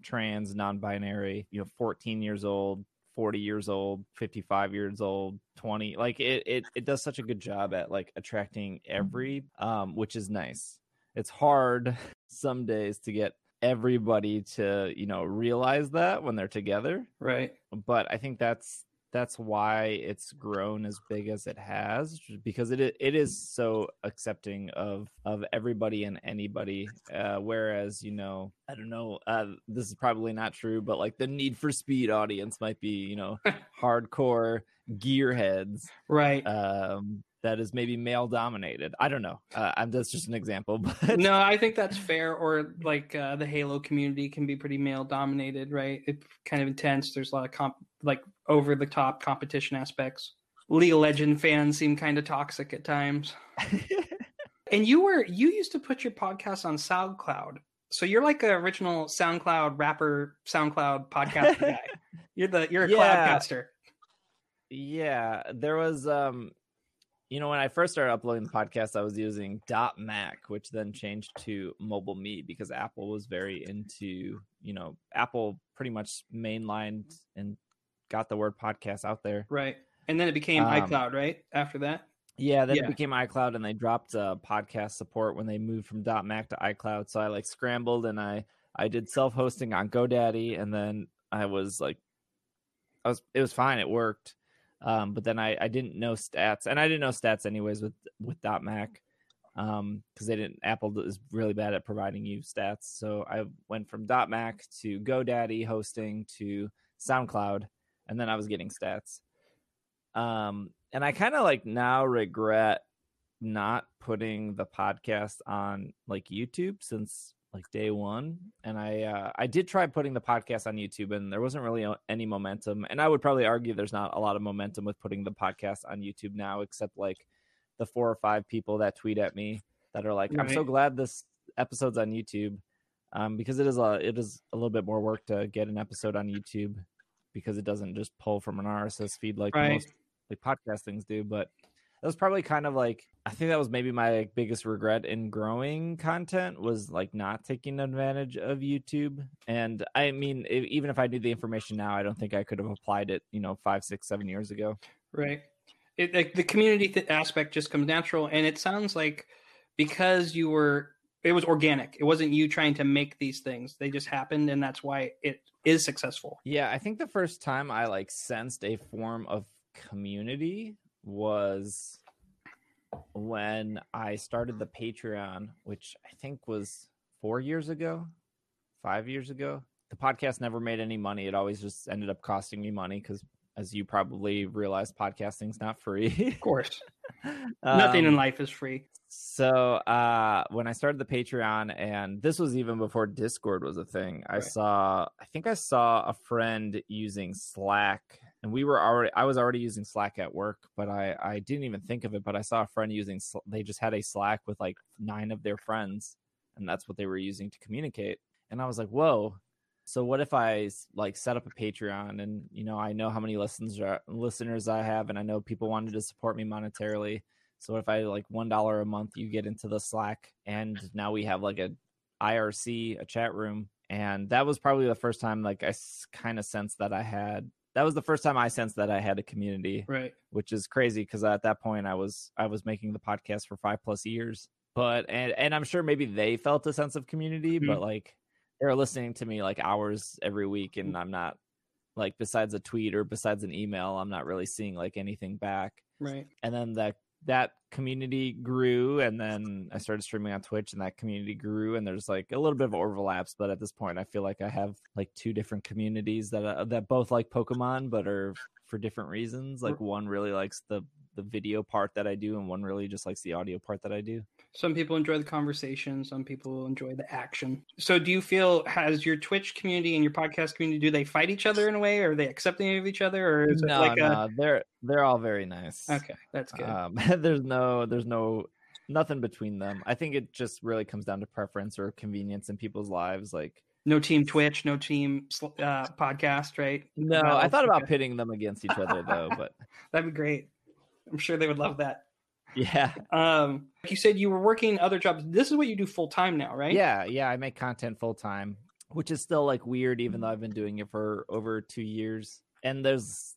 trans, non-binary, you know, 14 years old, 40 years old 55 years old 20 like it, it it does such a good job at like attracting every um which is nice. It's hard some days to get everybody to you know realize that when they're together. Right. But i think that's that's why it's grown as big as it has because it it is so accepting of of everybody and anybody uh, whereas you know i don't know uh, this is probably not true but like the need for speed audience might be you know hardcore gearheads right um that is maybe male dominated. I don't know. Uh, I'm, that's just an example, but no, I think that's fair. Or like uh, the Halo community can be pretty male dominated, right? It's kind of intense. There's a lot of comp, like over the top competition aspects. League of Legend fans seem kind of toxic at times. and you were you used to put your podcast on SoundCloud. So you're like an original SoundCloud rapper, SoundCloud podcast guy. You're the you're a yeah. cloudcaster. Yeah, there was um you know, when I first started uploading the podcast, I was using dot .mac, which then changed to MobileMe because Apple was very into, you know, Apple pretty much mainlined and got the word podcast out there. Right. And then it became um, iCloud, right? After that? Yeah, then yeah. it became iCloud and they dropped uh, podcast support when they moved from .mac to iCloud. So I like scrambled and I I did self-hosting on GoDaddy and then I was like I was it was fine, it worked um, but then I, I didn't know stats, and I didn't know stats anyways with with .mac um because they didn't apple is really bad at providing you stats so i went from mac to godaddy hosting to soundcloud and then i was getting stats um and i kind of like now regret not putting the podcast on like youtube since like day one and i uh, i did try putting the podcast on youtube and there wasn't really any momentum and i would probably argue there's not a lot of momentum with putting the podcast on youtube now except like the four or five people that tweet at me that are like right. i'm so glad this episode's on youtube um, because it is a it is a little bit more work to get an episode on youtube because it doesn't just pull from an rss feed like right. most like podcast things do but that was probably kind of like I think that was maybe my biggest regret in growing content was like not taking advantage of YouTube. And I mean, if, even if I knew the information now, I don't think I could have applied it, you know, five, six, seven years ago. Right. It, the community th- aspect just comes natural, and it sounds like because you were it was organic. It wasn't you trying to make these things. They just happened, and that's why it is successful. Yeah, I think the first time I like sensed a form of community was when I started the Patreon, which I think was four years ago, five years ago. The podcast never made any money. It always just ended up costing me money because, as you probably realize, podcasting's not free. Of course, nothing in Um, life is free. So uh when I started the Patreon and this was even before Discord was a thing, I saw I think I saw a friend using Slack and we were already I was already using Slack at work, but I I didn't even think of it, but I saw a friend using they just had a Slack with like nine of their friends and that's what they were using to communicate. And I was like, "Whoa. So what if I like set up a Patreon and you know, I know how many listeners are, listeners I have and I know people wanted to support me monetarily. So if I like one dollar a month, you get into the Slack, and now we have like a IRC, a chat room, and that was probably the first time like I kind of sensed that I had. That was the first time I sensed that I had a community, Right. which is crazy because at that point I was I was making the podcast for five plus years. But and and I'm sure maybe they felt a sense of community, but mm-hmm. like they're listening to me like hours every week, and I'm not like besides a tweet or besides an email, I'm not really seeing like anything back Right. and then that that community grew and then i started streaming on twitch and that community grew and there's like a little bit of overlaps but at this point i feel like i have like two different communities that uh, that both like pokemon but are for different reasons like one really likes the the video part that i do and one really just likes the audio part that i do Some people enjoy the conversation. Some people enjoy the action. So, do you feel has your Twitch community and your podcast community do they fight each other in a way? Are they accepting of each other, or is no it like no they're they're all very nice okay? That's good. um there's no there's no nothing between them i think it just really comes down to preference or convenience in people's lives like no team Twitch, no team uh, podcast, right? No, I thought about okay. pitting them against each other though, but That'd be great. I'm sure they would love that. yeah. Um, like you said, you were working other jobs. This is what you do full time now, right? Yeah, yeah, I make content full time, which is still like weird even though I've been doing it for over 2 years. And there's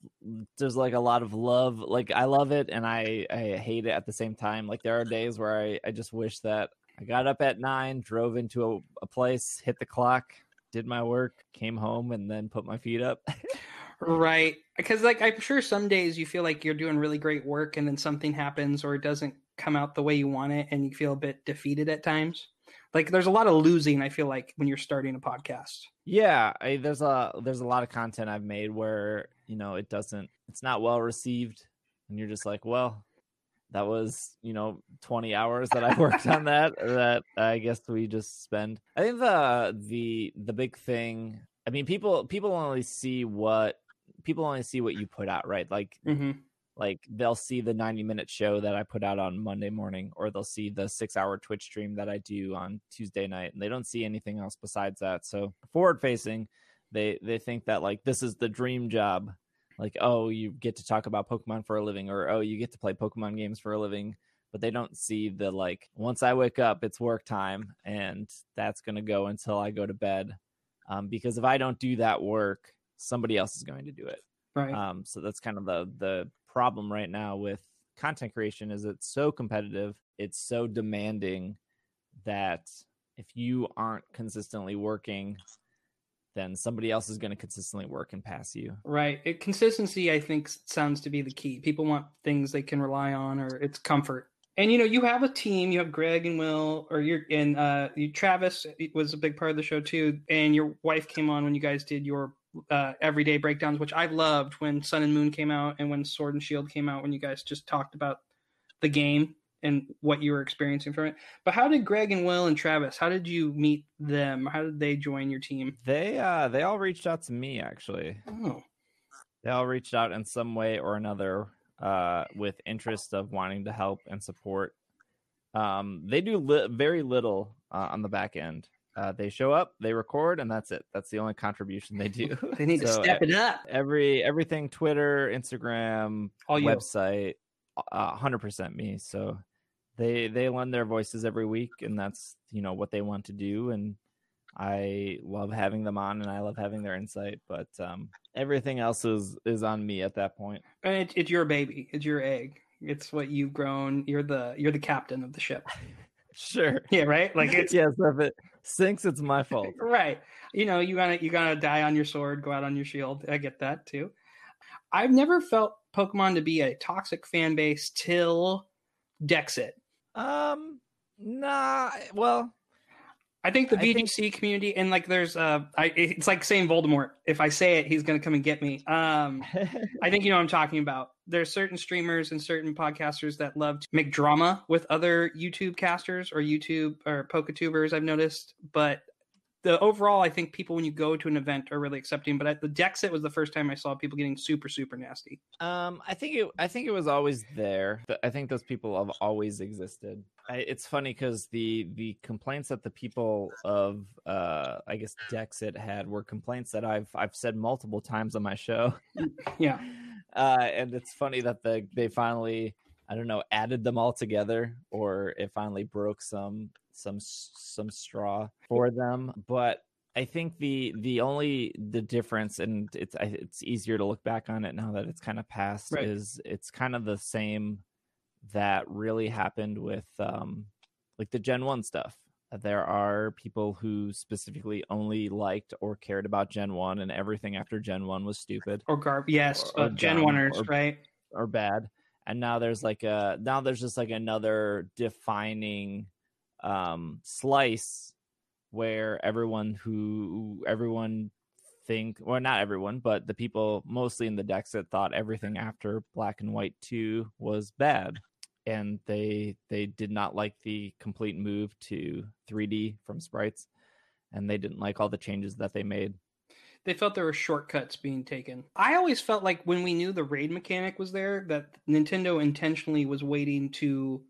there's like a lot of love. Like I love it and I I hate it at the same time. Like there are days where I I just wish that I got up at 9, drove into a, a place, hit the clock, did my work, came home and then put my feet up. Right. Because like I'm sure some days you feel like you're doing really great work and then something happens or it doesn't come out the way you want it and you feel a bit defeated at times. Like there's a lot of losing, I feel like, when you're starting a podcast. Yeah, I, there's a there's a lot of content I've made where you know it doesn't it's not well received, and you're just like, well, that was you know 20 hours that I worked on that. That I guess we just spend. I think the the the big thing. I mean, people people only see what people only see what you put out, right? Like Mm-hmm. like they'll see the 90 minute show that I put out on Monday morning, or they'll see the six hour Twitch stream that I do on Tuesday night, and they don't see anything else besides that. So forward facing, they they think that like this is the dream job. Like, oh, you get to talk about Pokemon for a living, or oh, you get to play Pokemon games for a living. But they don't see the like once I wake up, it's work time, and that's gonna go until I go to bed. Um, because if I don't do that work, somebody else is going to do it. Right. Um, so that's kind of the the problem right now with content creation is it's so competitive, it's so demanding that if you aren't consistently working, then somebody else is going to consistently work and pass you. right. It, consistency, I think, sounds to be the key. People want things they can rely on or it's comfort. And you know, you have a team. You have Greg and Will, or you're and uh, you, Travis was a big part of the show too. And your wife came on when you guys did your uh, everyday breakdowns, which I loved when Sun and Moon came out and when Sword and Shield came out. When you guys just talked about the game and what you were experiencing from it. But how did Greg and Will and Travis? How did you meet them? How did they join your team? They uh they all reached out to me actually. Oh, They all reached out in some way or another uh with interest of wanting to help and support. Um they do li- very little uh, on the back end. Uh, they show up, they record, and that's it. That's the only contribution they do. they need to step it up. every everything Twitter, Instagram, All website, uh, hundred percent me. So they they lend their voices every week, and that's you know what they want to do, and I love having them on, and I love having their insight. But um, everything else is is on me at that point. And it, it's your baby. It's your egg. It's what you've grown. You're the you're the captain of the ship. Sure. Yeah, right. Like it's yes, if it sinks, it's my fault. right. You know, you gotta you gotta die on your sword, go out on your shield. I get that too. I've never felt Pokemon to be a toxic fan base till Dexit. Um, nah. Well, I think the I think- community and like there's uh, I it's like saying Voldemort. If I say it, he's gonna come and get me. Um, I think you know what I'm talking about. There's certain streamers and certain podcasters that love to make drama with other YouTube casters or YouTube or Poketubers. I've noticed, but the overall, I think people when you go to an event are really accepting. But at the Dexit was the first time I saw people getting super super nasty. Um, I think it. I think it was always there. I think those people have always existed. I, it's funny because the the complaints that the people of uh, I guess Dexit had were complaints that I've I've said multiple times on my show. Yeah. uh, and it's funny that the they finally I don't know added them all together or it finally broke some some some straw for them. But I think the the only the difference and it's it's easier to look back on it now that it's kind of past Right. is it's kind of the same that really happened with um like the Gen 1 stuff. There are people who specifically only liked or cared about Gen 1 and everything after Gen 1 was stupid Or garb, yes, Or- or uh, Gen dumb, Oneers, or- right? or bad and now there's like a now there's just like another defining um slice where everyone who everyone think well not everyone but the people mostly in the decks that thought everything after black and white 2 was bad. And they they did not like the complete move to 3D from sprites. And they didn't like all the changes that they made. They felt there were shortcuts being taken. I always felt like when we knew the raid mechanic was there, that Nintendo intentionally was waiting to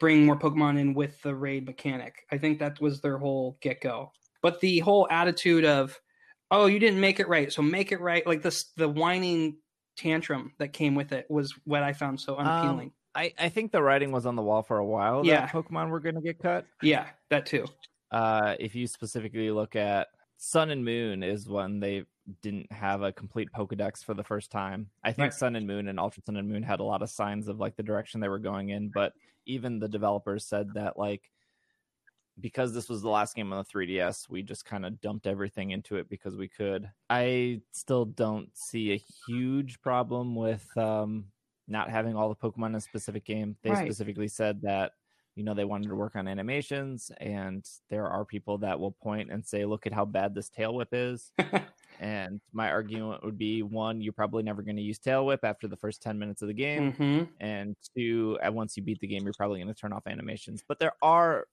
bring more Pokemon in with the raid mechanic. I think that was their whole get go. But the whole attitude of, oh, you didn't make it right, so make it right, like this, the whining tantrum that came with it was what I found so unappealing. I, I think the writing was on the wall for a while Yeah. that Pokemon were going to get cut. yeah, that too. Uh, if you specifically look at Sun and Moon, is when they didn't have a complete Pokedex for the first time. I think Right. Sun and Moon and Ultra Sun and Moon had a lot of signs of like the direction they were going in, but even the developers said that like because this was the last game on the 3DS, we just kind of dumped everything into it because we could. I still don't see a huge problem with um, not having all the Pokemon in a specific game. They Right. specifically said that you know they wanted to work on animations, and there are people that will point and say, "Look at how bad this Tail Whip is." and my argument would be: one, you're probably never going to use Tail Whip after the first ten minutes of the game. Hmm and two uh, once you beat the game you're probably going to turn off animations. But there are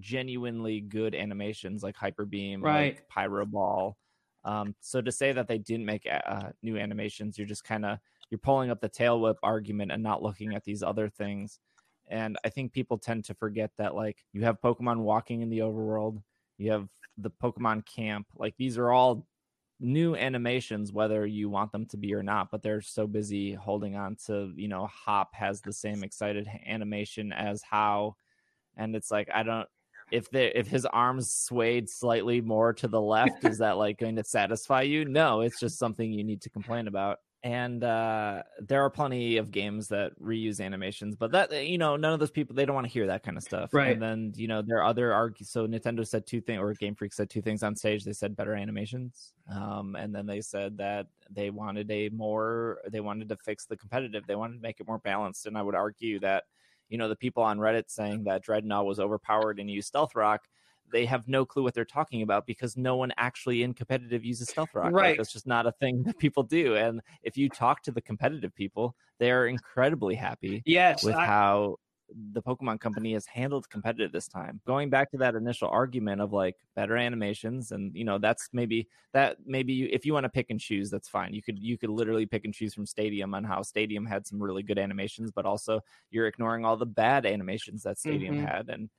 genuinely good animations like hyper beam Right. like pyro ball. Um, so to say that they didn't make uh, new animations you're just kind of you're pulling up the tail whip argument and not looking at these other things. And i think people tend to forget that like you have pokemon walking in the overworld. You have the pokemon camp. Like these are all new animations whether you want them to be or not but they're so busy holding on to you know hop has the same excited animation as Hau and it's like i don't if the if his arms swayed slightly more to the left is that like going to satisfy you? No it's just something you need to complain about and uh there are plenty of games that reuse animations but that you know none of those people they don't want to hear that kind of stuff. Right. and then you know there are other arg so nintendo said two things or game freak said two things on stage. They said better animations um and then they said that they wanted a more they wanted to fix the competitive. They wanted to make it more balanced. And i would argue that you know the people on reddit saying that Drednaw was overpowered and used stealth rock they have no clue what they're talking about because no one actually in competitive uses stealth rock. Like, Right. that's just not a thing that people do. And if you talk to the competitive people, they are incredibly happy Yes, with I- how the Pokemon Company has handled competitive this time. Going back to that initial argument of like better animations, and you know that's maybe that maybe you, if you want to pick and choose, that's fine. You could you could literally pick and choose from Stadium on how Stadium had some really good animations, but also you're ignoring all the bad animations that Stadium Mhm. had, and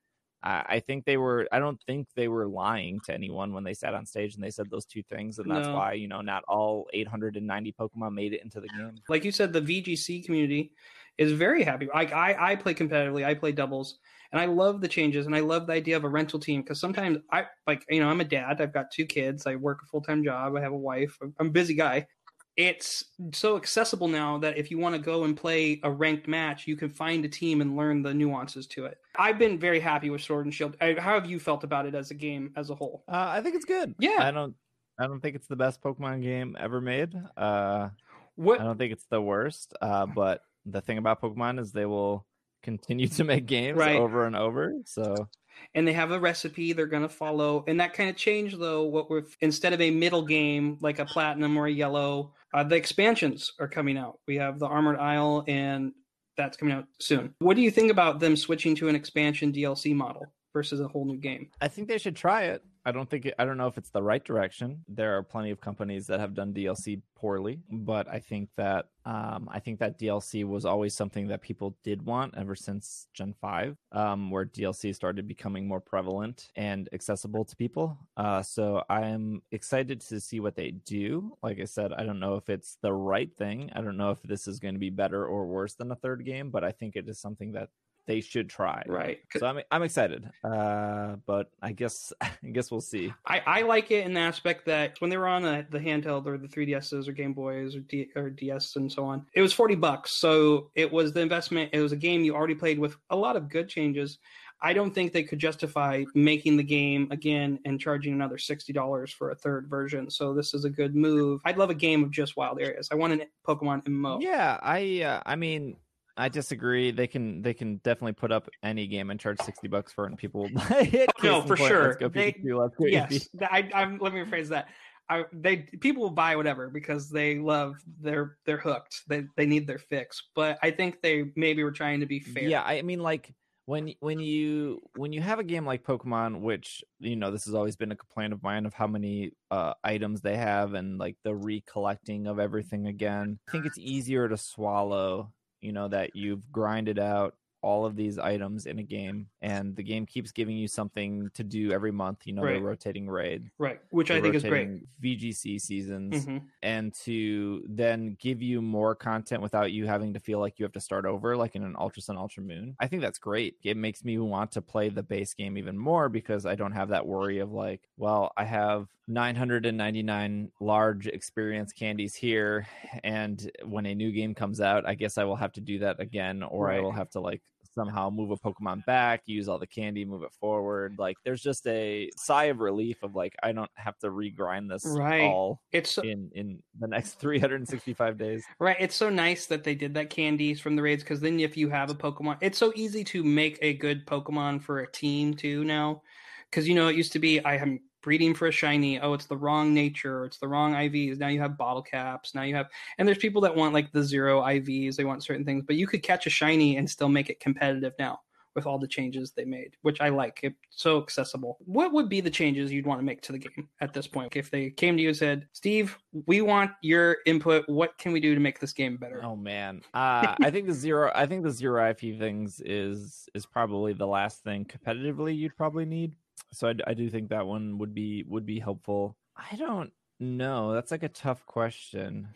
I, I think they were. I don't think they were lying to anyone when they sat on stage and they said those two things, and that's No. why you know not all 890 Pokemon made it into the game. like you said, the VGC community is very happy. Like I, I play competitively, I play doubles, and I love the changes, and I love the idea of a rental team because sometimes I like, you know, I'm a dad, I've got two kids, I work a full time job, I have a wife, I'm- I'm a busy guy. It's so accessible now that if you want to go and play a ranked match, you can find a team and learn the nuances to it. I've been very happy with Sword and Shield. How have you felt about it as a game as a whole? Uh, I think it's good. Yeah, I don't. I don't think it's the best Pokemon game ever made. Uh, what I don't think it's the worst. Uh, but the thing about Pokemon is they will continue to make games Right. over and over. So and they have a recipe they're going to follow and that kind of changed though what we're instead of a middle game like a platinum or a yellow uh, the expansions are coming out. We have the armored isle and that's coming out soon. What do you think about them switching to an expansion dlc model versus a whole new game I think they should try it. I don't think I don't know if it's the right direction. There are plenty of companies that have done DLC poorly, but I think that um, I think that DLC was always something that people did want ever since Gen Five, um, where DLC started becoming more prevalent and accessible to people. Uh, so I'm excited to see what they do. Like I said, I don't know if it's the right thing. I don't know if this is going to be better or worse than a third game, but I think it is something that they should try. right So I'm I'm excited, uh, but I guess I guess we'll see. I, I like it in the aspect that when they were on the, the handheld or the 3DSs or Game Boys or, D, or DS and so on, it was 40 bucks. So it was the investment. It was a game you already played with a lot of good changes. I don't think they could justify making the game again and charging another $60 for a third version. So this is a good move. I'd love a game of just wild areas. I want a Pokemon MMO. Yeah, I uh, I mean I disagree. They can they can definitely put up any game and charge sixty bucks for it, and people will buy it. No, for point, sure. They- Pikachu, let's go yes, I, I'm. Let me rephrase that. I, they people will buy whatever because they love they're they're hooked. They they need their fix. But I think they maybe were trying to be fair. Yeah, I mean, like when when you when you have a game like Pokemon, which you know this has always been a complaint of mine of how many uh, items they have and like the recollecting of everything again. I think it's easier to swallow, you know, that you've grinded out all of these items in a game and the game keeps giving you something to do every month you know Right. they're rotating raid right. Which I think is great. vgc seasons hmm and to then give you more content without you having to feel like you have to start over like in an ultra sun ultra moon i think that's great it makes me want to play the base game even more because i don't have that worry of like well i have 999 large experience candies here and when a new game comes out i guess i will have to do that again or i will have to like somehow move a pokemon back use all the candy move it forward like there's just a sigh of relief of like i don't have to regrind this Right. all It's so, in in the next 365 days. right. It's so nice that they did that candies from the raids because then if you have a Pokemon, it's so easy to make a good Pokemon for a team too now. Because you know it used to be I am breeding for a shiny. Oh, it's the wrong nature. It's the wrong IVs. Now you have bottle caps. Now you have and there's people that want like the zero IVs. They want certain things, but you could catch a shiny and still make it competitive now with all the changes they made, which I like. It's so accessible. What would be the changes you'd want to make to the game at this point? If they came to you and said, Steve, we want your input. What can we do to make this game better? Oh man, uh, I think the zero. I think the zero IV things is is probably the last thing competitively you'd probably need. So I, I do think that one would be would be helpful. I don't know. That's like a tough question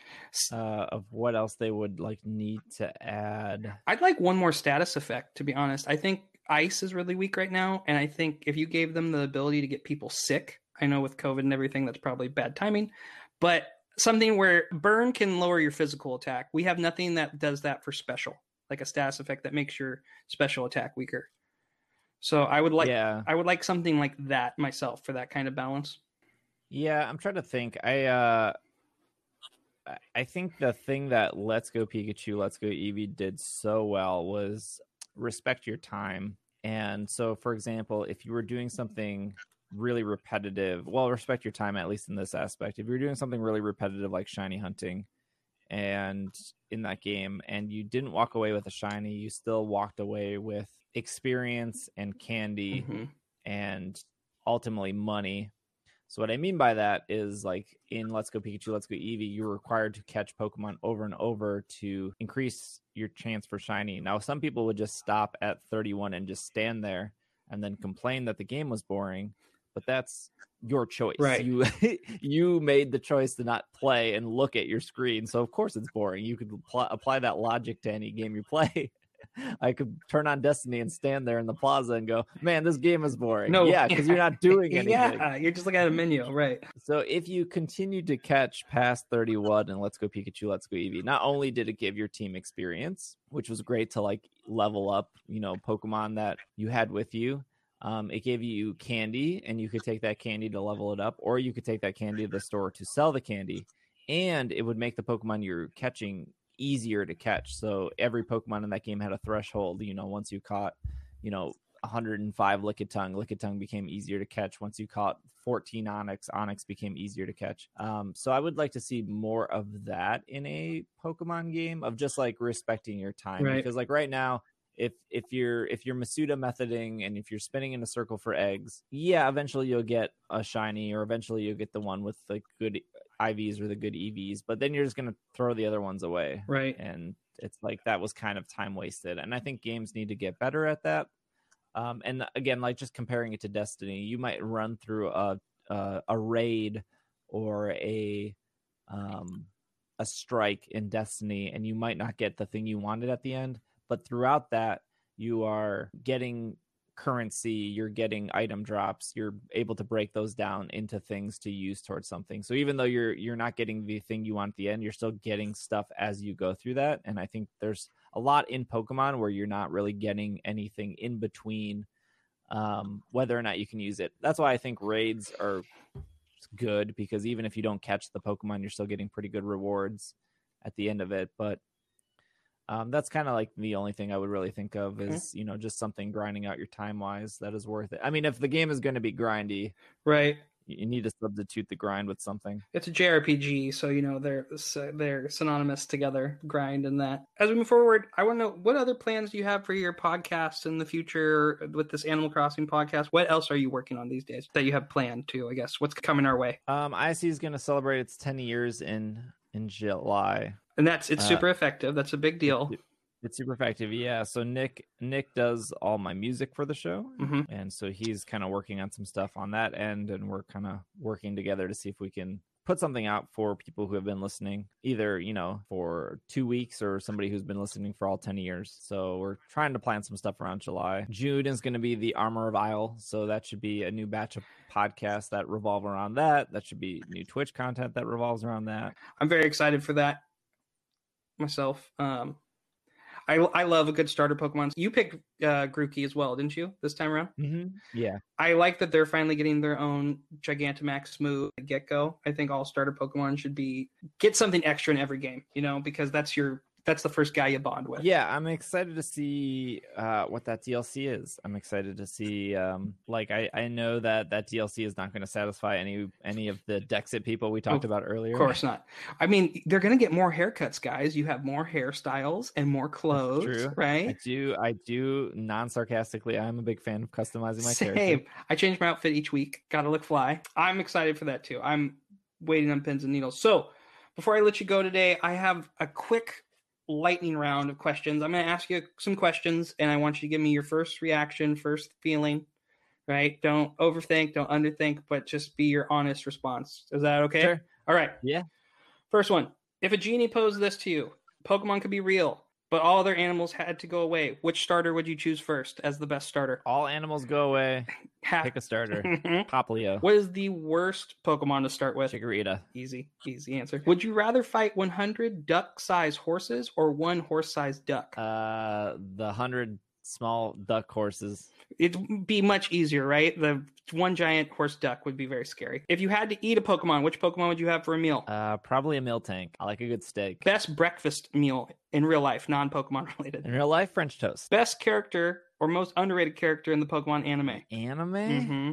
uh, of what else they would like need to add. I'd like one more status effect, to be honest. I think ice is really weak right now. And I think if you gave them the ability to get people sick, I know with COVID and everything, that's probably bad timing, but something where burn can lower your physical attack. We have nothing that does that for special, like a status effect that makes your special attack weaker. So I would like yeah, I would like something like that myself for that kind of balance. Yeah, I'm trying to think. I uh I- I think the thing that Let's Go Pikachu, Let's Go Eevee did so well was respect your time. And so for example, if you were doing something really repetitive, well, respect your time at least in this aspect. If you're doing something really repetitive like shiny hunting and in that game and you didn't walk away with a shiny, you still walked away with experience and candy Mhm. and ultimately money. So what I mean by that is like in Let's Go Pikachu, Let's Go Eevee, you're required to catch Pokemon over and over to increase your chance for shiny. Now some people would just stop at 31 and just stand there and then complain that the game was boring, but that's your choice. Right. You you made the choice to not play and look at your screen. So of course it's boring. You could pl- apply that logic to any game you play. I could turn on Destiny and stand there in the plaza and go, "Man, this game is boring." No, yeah, because you're not doing anything. yeah, you're just looking at a menu, right? So if you continue to catch past 31 and Let's Go Pikachu, Let's Go Eevee, not only did it give your team experience, which was great to like level up, you know, Pokemon that you had with you. Um, it gave you candy, and you could take that candy to level it up, or you could take that candy to the store to sell the candy, and it would make the Pokemon you're catching easier to catch. So every Pokemon in that game had a threshold. You know, once you caught, you know, 105 Lickitung, Lickitung became easier to catch. Once you caught 14 Onix, Onix became easier to catch. Um, so I would like to see more of that in a Pokemon game of just like respecting your time Right. because like right now. If if you're if you're Masuda methoding and if you're spinning in a circle for eggs, yeah, eventually you'll get a shiny or eventually you'll get the one with the good IVs or the good EVs, but then you're just gonna throw the other ones away Right. and it's like that was kind of time wasted and i think games need to get better at that um, and again like just comparing it to destiny you might run through a a, a raid or a um, a strike in destiny and you might not get the thing you wanted at the end but throughout that you are getting currency you're getting item drops you're able to break those down into things to use towards something. So even though you're you're not getting the thing you want at the end you're still getting stuff as you go through that. And i think there's a lot in pokemon where you're not really getting anything in between um, whether or not you can use it. That's why i think raids are good because even if you don't catch the pokemon you're still getting pretty good rewards at the end of it. But um, that's kind of like the only thing I would really think of Okay. is you know just something grinding out your time wise that is worth it. I mean, if the game is going to be grindy, Right. you need to substitute the grind with something. It's a JRPG, so you know they're they're synonymous together. Grind and that. As we move forward, I want to know what other plans do you have for your podcast in the future with this Animal Crossing podcast. What else are you working on these days that you have planned to? I guess what's coming our way, Um, ISE is going to celebrate its 10 years in in July. And that's it's Uh, super effective. That's a big deal. It's super effective, yeah. So Nick Nick does all my music for the show, hmm and so he's kind of working on some stuff on that end, and we're kind of working together to see if we can put something out for people who have been listening, either you know for two weeks or somebody who's been listening for all ten years. So we're trying to plan some stuff around July. June is going to be the Armor of Isle, so that should be a new batch of podcasts that revolve around that. That should be new Twitch content that revolves around that. I'm very excited for that myself. Um, I I love a good starter Pokemon. You picked uh, Grookey as well, didn't you? This time around. Mm-hmm. Yeah, I like that they're finally getting their own Gigantamax move at get go. I think all starter Pokemon should be get something extra in every game, you know, because that's your that's the first guy you bond with. Yeah, I'm excited to see uh, what that DLC is. I'm excited to see. Um, like, I, I know that that DLC is not going to satisfy any any of the Dexit people we talked Oh, about earlier. Of course not. I mean, they're gonna get more haircuts, guys. You have more hairstyles and more clothes, true. right? I do. I do. Non sarcastically, I'm a big fan of customizing my Same. character. I change my outfit each week. Gotta look fly. I'm excited for that too. I'm waiting on pins and needles. So before I let you go today, I have a quick lightning round of questions. I'm going to ask you some questions, and I want you to give me your first reaction, first feeling. Right? Don't overthink, don't underthink, but just be your honest response. Is that okay? Sure. All right. Yeah. First one. If a genie posed this to you, Pokemon could be real, but all other animals had to go away. Which starter would you choose first as the best starter? All animals go away. Pick a starter. Mhm. Poplio. What is the worst Pokemon to start with? Chikorita. Easy, easy answer. Would you rather fight 100 duck-sized horses or one horse-sized duck? Uh, the hundred small duck horses. It'd be much easier, right? The one giant horse duck would be very scary. If you had to eat a Pokemon, which Pokemon would you have for a meal? Uh, probably a Miltank. I like a good steak. Best breakfast meal in real life, non-Pokemon related. In real life, French toast. Best character or most underrated character in the Pokemon anime? Anime. hmm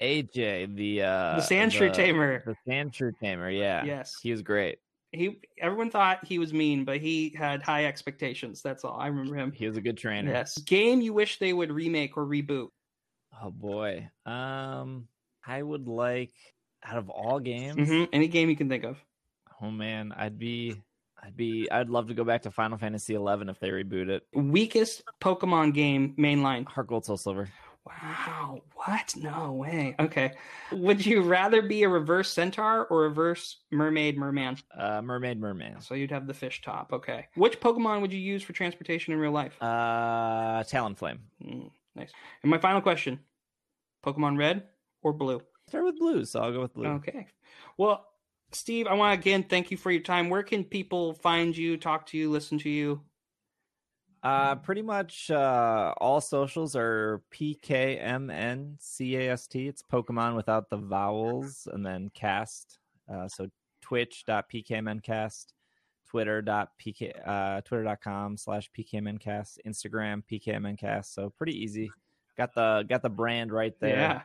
AJ, the uh, the Sandshrew Tamer. The Sandshrew Tamer, yeah. Yes. He was great. He everyone thought he was mean, but he had high expectations. That's all. I remember him. He was a good trainer. Yes. Game you wish they would remake or reboot. Oh boy. Um I would like out of all games. hmm Any game you can think of. Oh man, I'd be I'd be I'd love to go back to Final Fantasy 11 if they reboot it. Weakest Pokemon game mainline. Heart Gold Soul Silver. Wow. What? No way. Okay. Would you rather be a reverse centaur or reverse mermaid merman? Uh, mermaid, merman. So you'd have the fish top. Okay. Which Pokemon would you use for transportation in real life? Uh, Talonflame. Mm, nice. And my final question Pokemon red or blue? Start with blue, so I'll go with blue. Okay. Well, Steve, I want to again thank you for your time. Where can people find you, talk to you, listen to you? Uh, pretty much uh, all socials are PKMNCAST. It's Pokemon without the vowels and then cast. Uh, so twitch.pkmncast, twitter.pk, uh, twitter.com slash pkmncast, Instagram pkmncast. So pretty easy. Got the got the brand right there. Yeah.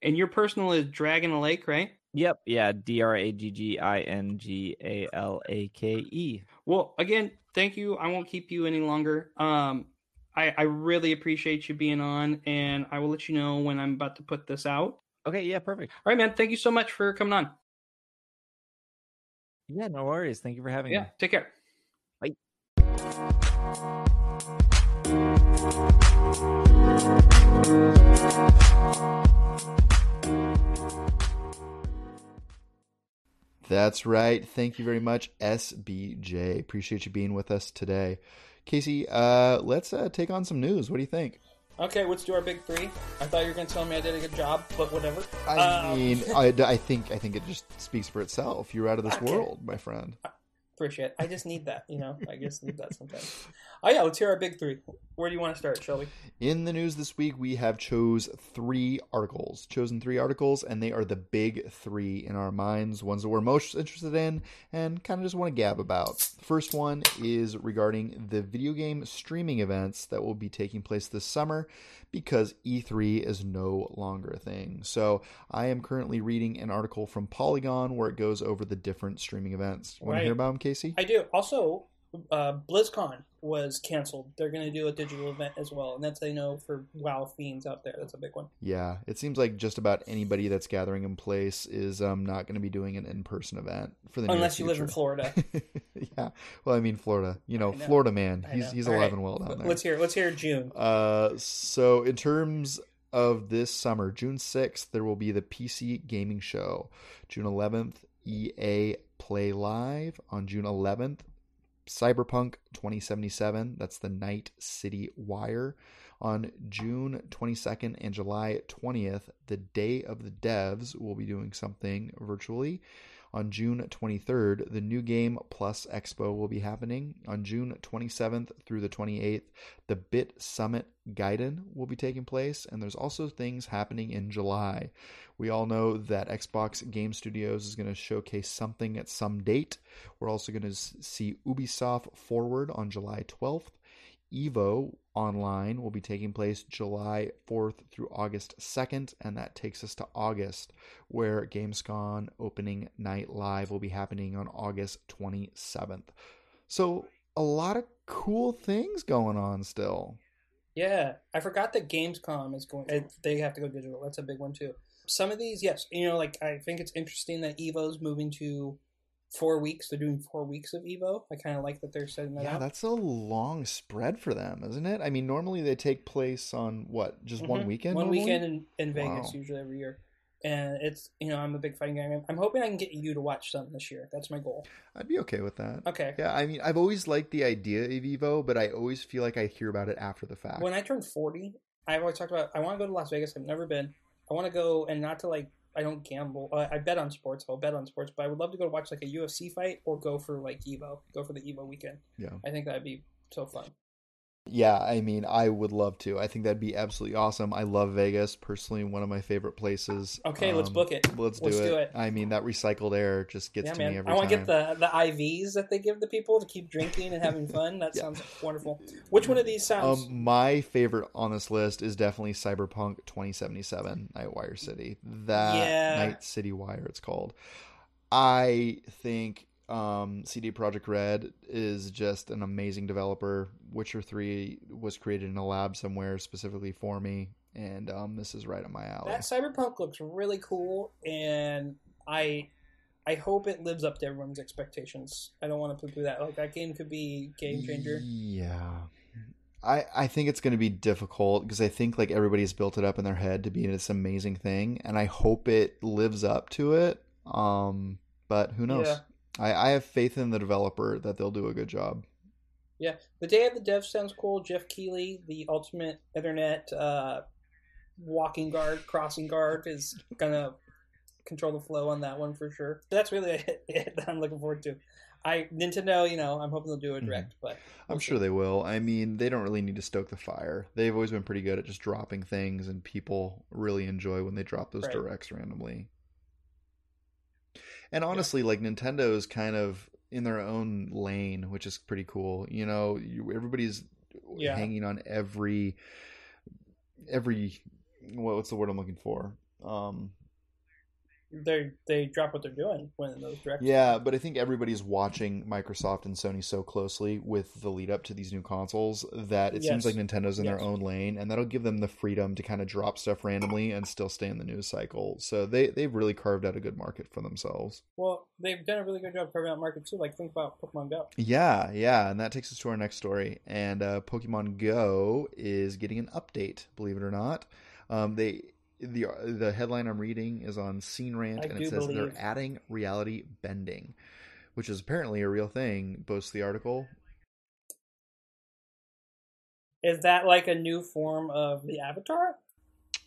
And your personal is Dragon Lake, right? Yep. Yeah. D R A G G I N G A L A K E. Well, again, thank you. I won't keep you any longer. Um, I, I really appreciate you being on, and I will let you know when I'm about to put this out. Okay. Yeah. Perfect. All right, man. Thank you so much for coming on. Yeah. No worries. Thank you for having Yeah. me. Yeah, take care. Bye. That's right. Thank you very much, SBJ. Appreciate you being with us today. Casey, uh, let's uh, take on some news. What do you think? Okay, let's do our big three. I thought you were going to tell me I did a good job, but whatever. I Um, mean, I, I think I think it just speaks for itself. You're out of this Okay. world, my friend. Appreciate it. I just need that, you know? I just need that sometimes. Oh, yeah, let's hear our big three. Where do you want to start, Shelby? In the news this week, we have chose three articles, chosen three articles, and they are the big three in our minds, ones that we're most interested in and kind of just want to gab about. First one is regarding the video game streaming events that will be taking place this summer because E3 is no longer a thing. So I am currently reading an article from Polygon where it goes over the different streaming events. Want Right. to hear about them, Casey? I do. Also, uh, BlizzCon was canceled. They're going to do a digital event as well, and that's, I know, for WoW fiends out there. That's a big one. Yeah, it seems like just about anybody that's gathering in place is um, not going to be doing an in-person event for the Unless you live in. Florida. yeah, well, I mean Florida. You know, know. Florida man. I He's know. he's All alive right. and well down there. Let's hear. Let's hear June. Uh, so in terms of this summer, June sixth, there will be the PC Gaming Show. June eleventh, EA Play Live. On June eleventh, Cyberpunk 2077. That's the Night City Wire. On June 22nd and July 20th, the Day of the Devs will be doing something virtually. On June 23rd, the New Game Plus Expo will be happening. On June 27th through the 28th, the Bit Summit Gaiden will be taking place. And there's also things happening in July. We all know that Xbox Game Studios is going to showcase something at some date. We're also going to see Ubisoft Forward on July 12th. Evo Online will be taking place July 4th through August 2nd, and that takes us to August, where Gamescom opening night live will be happening on August 27th. So, a lot of cool things going on still. Yeah, I forgot that Gamescom is going. eh, They have to go digital. That's a big one too. Some of these, yes, you know, like I think it's interesting that Evo's moving to four weeks. They're doing four weeks of Evo. I kind of like that they're setting that Yeah, out. that's a long spread for them, isn't it? I mean, normally they take place on what, just one Mhm. weekend? One normally? weekend in, in Vegas Wow. usually every year. And it's you know I'm a big fighting guy. I'm- I'm hoping I can get you to watch something this year. That's my goal. I'd be okay with that. Okay. Yeah, I mean, I've always liked the idea of Evo, but I always feel like I hear about it after the fact. When I turn 40, I've always talked about I want to go to Las Vegas. I've never been. I want to go and not to like I don't gamble. Uh, I bet on sports. I'll bet on sports, but I would love to go watch like a UFC fight or go for like Evo. Go for the Evo weekend. Yeah. I think that'd be so fun. Yeah, I mean, I would love to. I think that'd be absolutely awesome. I love Vegas, personally, one of my favorite places. Okay, let's Um, book it. Let's do Let's it. do it. I mean, that recycled air just gets yeah, to man. me every I want to get the the IVs that they give the people to keep drinking and having fun. That Yeah. sounds wonderful. Which one of these sounds? Um, my favorite on this list is definitely Cyberpunk 2077 Nightwire City. That Yeah. Night City Wire, it's called. I think um, CD Projekt Red is just an amazing developer. Witcher 3 was created in a lab somewhere specifically for me, and um, this is right up my alley. that cyberpunk looks really cool, and I I hope it lives up to everyone's expectations. I don't want to poo-poo that. Like that game could be game changer. Yeah. I, I think it's going to be difficult because I think like everybody's built it up in their head to be this amazing thing, and I hope it lives up to it. Um, but who knows? Yeah. I, I have faith in the developer that they'll do a good job. Yeah, the day of the dev sounds cool. Geoff Keighley, the ultimate internet uh, walking guard, crossing guard, is gonna control the flow on that one for sure. That's really it that I'm looking forward to. I Nintendo, you know, I'm hoping they'll do a direct, but I'm we'll sure see. they will. I mean, they don't really need to stoke the fire. They've always been pretty good at just dropping things, and people really enjoy when they drop those Right. directs randomly. And honestly, like Nintendo is kind of in their own lane, which is pretty cool. You know, you, everybody's Yeah. hanging on every every what, what's the word I'm looking for? Um, they they drop what they're doing when those directs. Yeah, but I think everybody's watching Microsoft and Sony so closely with the lead up to these new consoles that it seems like Nintendo's in their own lane, and that'll give them the freedom to kind of drop stuff randomly and still stay in the news cycle. So they they've really carved out a good market for themselves. Well, they've done a really good job carving out market too. Like think about Pokemon Go. Yeah, yeah, and that takes us to our next story. And uh, Pokemon Go is getting an update, believe it or not. Um, they the the headline I'm reading is on Screen Rant, I and it says believe- they're adding reality bending, which is apparently a real thing. Boasts the article. Is that like a new form of the Avatar?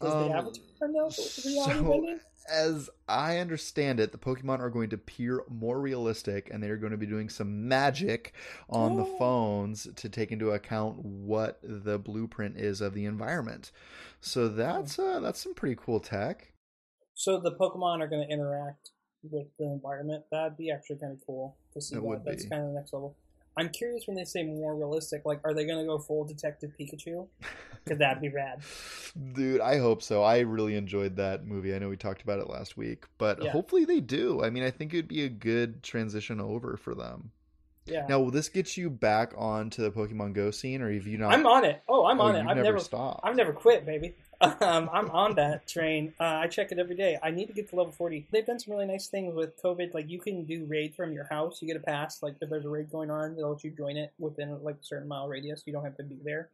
Is Um, the Avatar now the reality so- bending? As I understand it, the Pokemon are going to appear more realistic, and they are going to be doing some magic on the Oh. phones to take into account what the blueprint is of the environment. So that's uh, that's some pretty cool tech. So the Pokemon are going to interact with the environment. That'd be actually kind of cool to see. It that. would That's kind of the next level. I'm curious when they say more realistic. Like, are they going to go full Detective Pikachu? Because that'd be rad. Dude, I hope so. I really enjoyed that movie. I know we talked about it last week, but Yeah. hopefully they do. I mean, I think it would be a good transition over for them. Yeah, Now, will this get you back onto the Pokemon Go scene, or have you not? I'm on it. Oh, I'm oh, on it. I've never, never, stopped. I've never quit, baby. Um, I'm on that train. Uh, I check it every day. I need to get to level 40. They've done some really nice things with COVID. Like you can do raids from your house. You get a pass. Like if there's a raid going on, they'll let you join it within like a certain mile radius. You don't have to be there.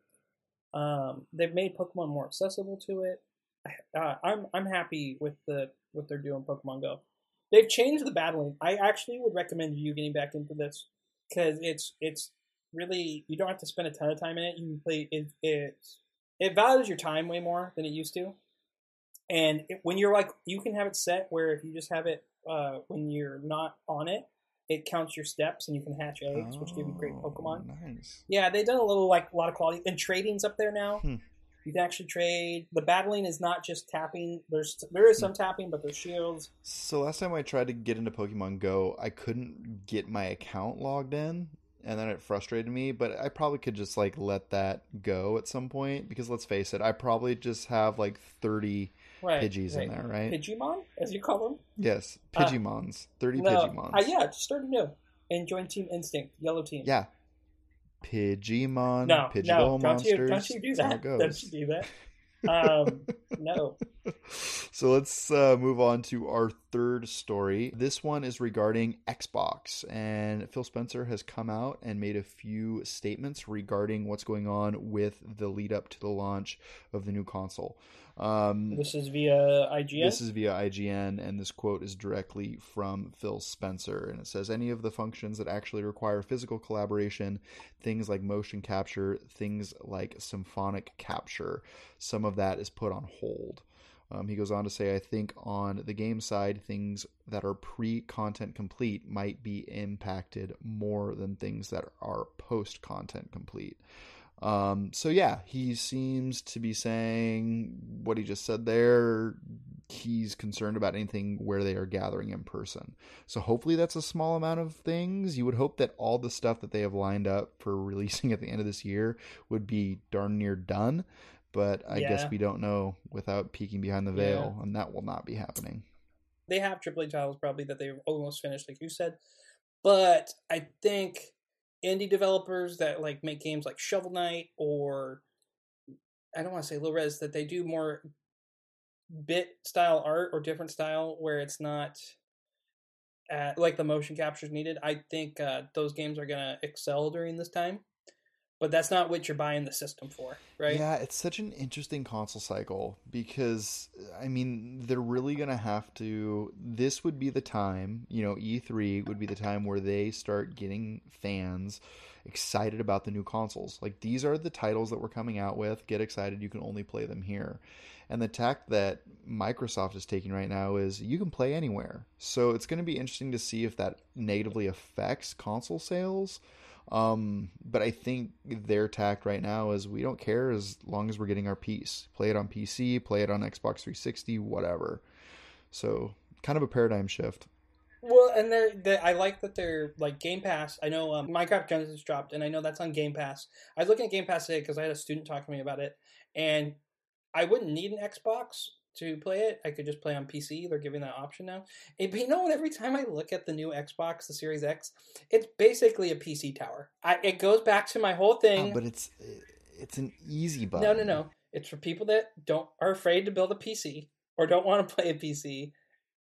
Um, they've made Pokemon more accessible to it. Uh, I'm I'm happy with the what they're doing Pokemon Go. They've changed the battling. I actually would recommend you getting back into this because it's it's really you don't have to spend a ton of time in it. You can play it. It's it values your time way more than it used to. And it, when you're like, you can have it set where if you just have it uh, when you're not on it, it counts your steps and you can hatch eggs, which give you great Oh, Pokemon. Nice. Yeah, they've done a little like a lot of quality and trading's up there now. Hmm. You can actually trade. The battling is not just tapping. There's there is some Hmm. tapping, but there's shields. So last time I tried to get into Pokemon Go, I couldn't get my account logged in, and then it frustrated me. But I probably could just like let that go at some point because let's face it, I probably just have like thirty Right, Pidgeys in there, right? Pidgeymon, as you call them. yes, Uh, Pidgeymons, thirty No, Pidgeymons. uh, yeah, just start new and join Team Instinct, Yellow Team. yeah. Pidgeymon, No, Pidgeyball no, don't monsters. you, don't you do that? Don't you do that? Um, no. so let's uh, move on to our third story. This one is regarding Xbox, and Phil Spencer has come out and made a few statements regarding what's going on with the lead up to the launch of the new console. Um, This is via IGN. this is via IGN, and this quote is directly from Phil Spencer. And it says any of the functions that actually require physical collaboration, things like motion capture, things like symphonic capture, some of that is put on hold. Um, he goes on to say, I think on the game side, things that are pre content complete might be impacted more than things that are post content complete. Um, so yeah, he seems to be saying what he just said there. He's concerned about anything where they are gathering in person. So hopefully that's a small amount of things. You would hope that all the stuff that they have lined up for releasing at the end of this year would be darn near done. But I Yeah. guess we don't know without peeking behind the veil, and that will not be happening. they have AAA titles probably that they've almost finished, like you said. But I think indie developers that like make games like Shovel Knight or I don't want to say low res that they do more bit style art or different style where it's not uh, like the motion captures needed. I think uh, those games are gonna excel during this time. But that's not what you're buying the system for, right? Yeah, it's such an interesting console cycle because I mean, they're really going to have to this would be the time, you know, E3 would be the time where they start getting fans excited about the new consoles. Like these are the titles that we're coming out with. Get excited, you can only play them here. And the tack that Microsoft is taking right now is you can play anywhere. So it's going to be interesting to see if that negatively affects console sales. Um, but I think their tact right now is we don't care as long as we're getting our piece. Play it on PC, play it on Xbox 360, whatever. So kind of a paradigm shift. Well, and they're, they I like that they're like Game Pass. I know um, Minecraft Genesis dropped, and I know that's on Game Pass. I was looking at Game Pass today because I had a student talk to me about it, and I wouldn't need an Xbox to play it. I could just play on PC. They're giving that option now. It, but you know what? Every time I look at the new Xbox, the Series X, it's basically a PC tower. I, it goes back to my whole thing. Oh, but it's it's an easy button. No, no, no. It's for people that don't are afraid to build a PC or don't want to play a PC.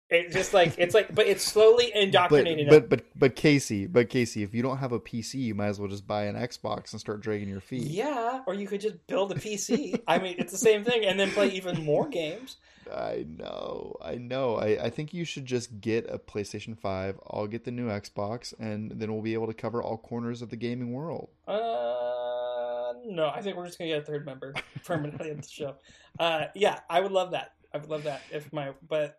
It's just like it's like, but it's slowly indoctrinating. But, but but but Casey, but Casey, if you don't have a PC, you might as well just buy an Xbox and start dragging your feet. Yeah, or you could just build a PC. I mean, it's the same thing, and then play even more games. I know, I know. I, I think you should just get a PlayStation Five. I'll get the new Xbox, and then we'll be able to cover all corners of the gaming world. Uh, no, I think we're just gonna get a third member permanently at the show. Uh, yeah, I would love that. I would love that if my but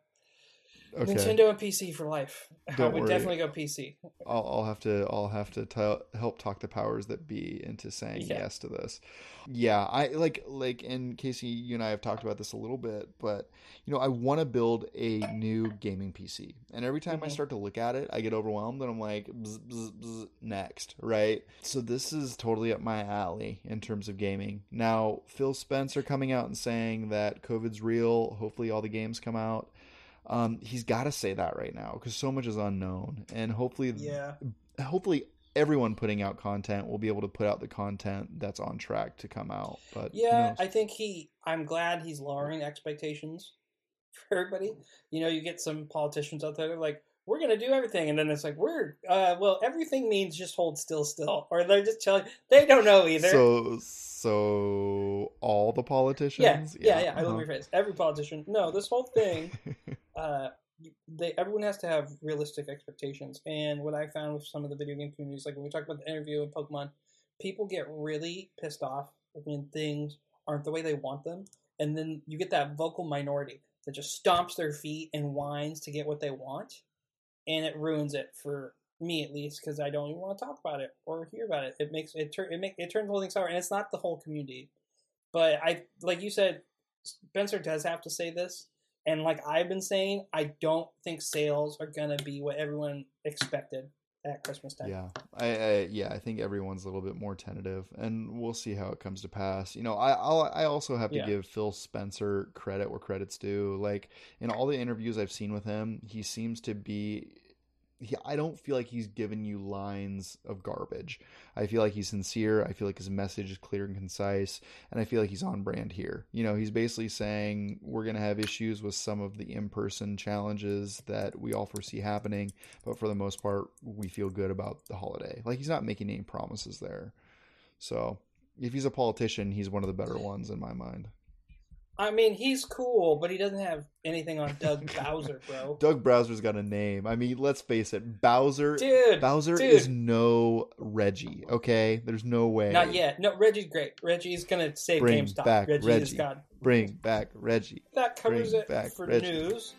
Okay. Nintendo and PC for life. Don't I would worry. definitely go PC. I'll, I'll have to I'll have to t- help talk the powers that be into saying yeah. yes to this. Yeah, I like like and Casey, you and I have talked about this a little bit, but you know I want to build a new gaming PC, and every time mm-hmm. I start to look at it, I get overwhelmed, and I'm like, bzz, bzz, bzz, next, right? So this is totally up my alley in terms of gaming. Now Phil Spencer coming out and saying that COVID's real. Hopefully, all the games come out um, he's got to say that right now because so much is unknown, and hopefully, yeah, hopefully everyone putting out content will be able to put out the content that's on track to come out. But yeah, I think he. I'm glad he's lowering expectations for everybody. You know, you get some politicians out there like, "We're going to do everything," and then it's like, "We're uh, well, everything means just hold still, still," or they're just telling they don't know either. So, so all the politicians, yeah, yeah, yeah. yeah. Uh-huh. I will rephrase. Every politician. No, this whole thing. uh, they everyone has to have realistic expectations. And what I found with some of the video game communities, like when we talk about the interview in Pokemon, people get really pissed off when things aren't the way they want them, and then you get that vocal minority that just stomps their feet and whines to get what they want, and it ruins it for me at least because I don't even want to talk about it or hear about it. It makes it turn it make it turns the whole thing sour, and it's not the whole community. But I like you said, Spencer does have to say this and like I've been saying, I don't think sales are gonna be what everyone expected at Christmas time. Yeah, I, I, yeah, I think everyone's a little bit more tentative, and we'll see how it comes to pass. You know, I I'll, i also have to yeah. give Phil Spencer credit where credit's due. Like in all the interviews I've seen with him, he seems to be he, I don't feel like he's given you lines of garbage. I feel like he's sincere. I feel like his message is clear and concise, and I feel like he's on brand here. You know, he's basically saying we're going to have issues with some of the in-person challenges that we all foresee happening, but for the most part, we feel good about the holiday. Like he's not making any promises there. So, if he's a politician, he's one of the better ones in my mind. I mean, he's cool, but he doesn't have anything on Doug Bowser, bro. Doug Bowser's got a name. I mean, let's face it, Bowser. Dude, Bowser dude. is no Reggie. Okay, there's no way. Not yet. No, Reggie's great. Reggie's gonna save Bring GameStop. back Reggie, Reggie. is God. Bring back Reggie. That covers Bring it back for Reggie. news.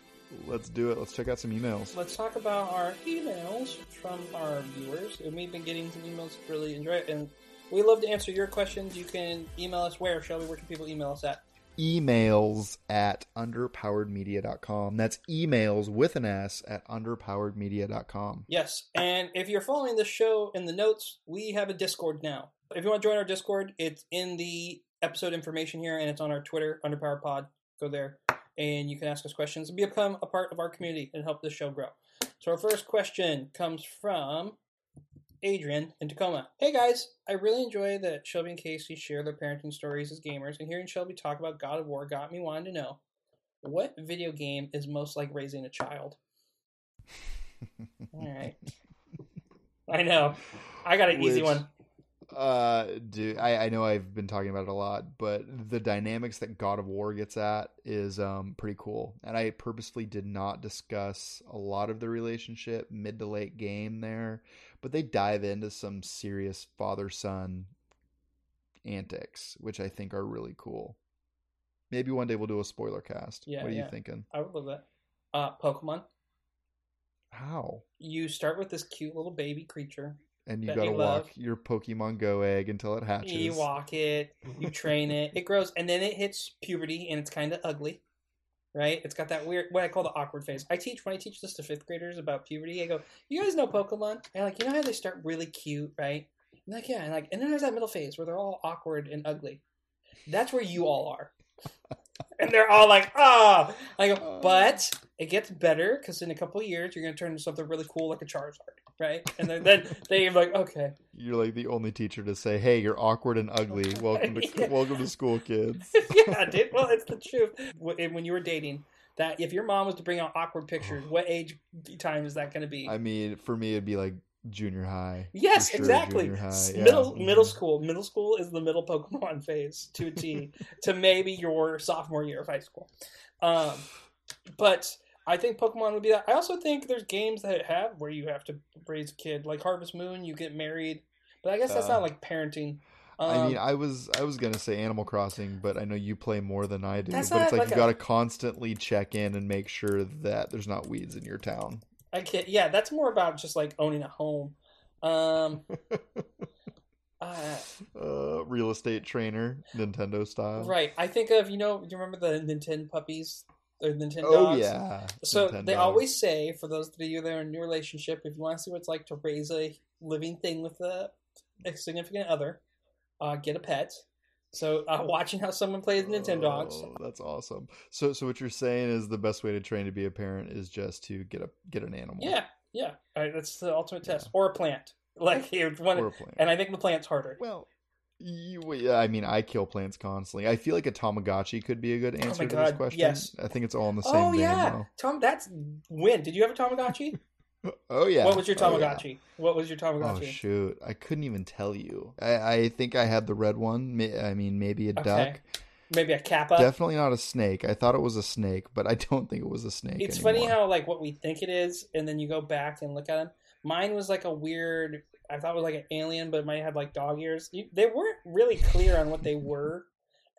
Let's do it. Let's check out some emails. Let's talk about our emails from our viewers. And we've been getting some emails. Really enjoy it, and we love to answer your questions. You can email us where, Shelby? Where can people email us at? Emails at underpoweredmedia.com. That's emails with an S at underpoweredmedia.com. Yes. And if you're following the show in the notes, we have a Discord now. If you want to join our Discord, it's in the episode information here and it's on our Twitter, underpoweredpod. Go there and you can ask us questions and become a part of our community and help this show grow. So our first question comes from Adrian in Tacoma. Hey guys, I really enjoy that Shelby and Casey share their parenting stories as gamers, and hearing Shelby talk about God of War got me wanting to know what video game is most like raising a child. All right, I know. I got an which, easy one. Uh, do I, I know I've been talking about it a lot, but the dynamics that God of War gets at is um pretty cool. And I purposefully did not discuss a lot of the relationship mid to late game there, but they dive into some serious father son antics, which I think are really cool. Maybe one day we'll do a spoiler cast. Yeah, what are yeah. you thinking? I would love that. Uh, Pokemon. How? You start with this cute little baby creature. And you gotta you walk love. your Pokemon Go egg until it hatches. You walk it, you train it, it grows, and then it hits puberty, and it's kind of ugly, right? It's got that weird, what I call the awkward phase. I teach when I teach this to fifth graders about puberty. I go, "You guys know Pokemon?" And like, you know how they start really cute, right? And like, yeah, and like, and then there's that middle phase where they're all awkward and ugly. That's where you all are. and they're all like, "Ah!" I go, but it gets better because in a couple of years you're gonna turn into something really cool like a Charizard, right? And then, then they're like, "Okay." You're like the only teacher to say, "Hey, you're awkward and ugly. Welcome to Yeah. welcome to school, kids." yeah, dude. Well, it's the truth. Wh- When you were dating, that if your mom was to bring out awkward pictures, what age time is that going to be? I mean, for me, it'd be like junior high. yes, sure, exactly. high, S- yeah. Middle middle school. Middle school is the middle Pokemon phase to a T to maybe your sophomore year of high school. Um, but I think Pokemon would be that. I also think there's games that have where you have to raise a kid, like Harvest Moon. You get married, but I guess that's Uh, not like parenting. Um, I mean, I was I was gonna say Animal Crossing, but I know you play more than I do. But it's like, like you a- gotta constantly check in and make sure that there's not weeds in your town. I can't. Yeah, that's more about just like owning a home. Um, uh, Uh, real estate trainer, Nintendo style. right. I think of you know you remember the Nintendo puppies or Nintendo Oh dogs. yeah. So Nintendo. they always say for those of you that are in a new relationship, if you want to see what it's like to raise a living thing with a, a significant other, uh, get a pet. So uh, watching how someone plays Nintendo dogs. Oh, that's awesome. So, so what you're saying is the best way to train to be a parent is just to get a get an animal. Yeah, yeah. All right, that's the ultimate test. Yeah. Or a plant. Like you want, Or a plant. and I think the plant's harder. Well, I mean, I kill plants constantly. I feel like a Tamagotchi could be a good oh answer to Oh God, this question. yes. I think it's all in the oh, same Oh vein, yeah, Tom. That's when. Did you have a Tamagotchi? Oh yeah. What was your Oh, yeah. Tamagotchi? What was your oh, Tamagotchi? Oh shoot! I couldn't even tell you. I, I think I had the red one. I mean, maybe a Okay. duck. Maybe a Kappa. Definitely not a snake. I thought it was a snake, but I don't think it was a snake. it's anymore. funny how like what we think it is, and then you go back and look at them. Mine was like a weird. I thought it was like an alien, but it might have like dog ears. You, they weren't really clear on what they were,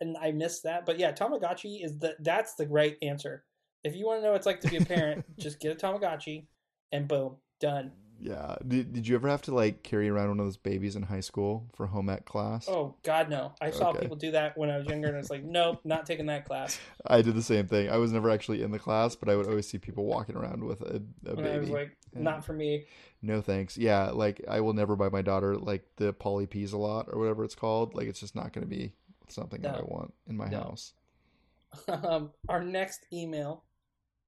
and I missed that. But yeah, Tamagotchi is the that's the right answer. If you want to know what it's like to be a parent, just get a Tamagotchi, and boom, done. Yeah. Did, did you ever have to like carry around one of those babies in high school for home ec class? Oh God, no! I saw Okay. people do that when I was younger, and I was like, nope, not taking that class. I did the same thing. I was never actually in the class, but I would always see people walking around with a, a And I was baby. like, not for me. No thanks. Yeah, like I will never buy my daughter like the Polly Peas a lot or whatever it's called. Like it's just not going to be something that I want in my No. house. Um, our next email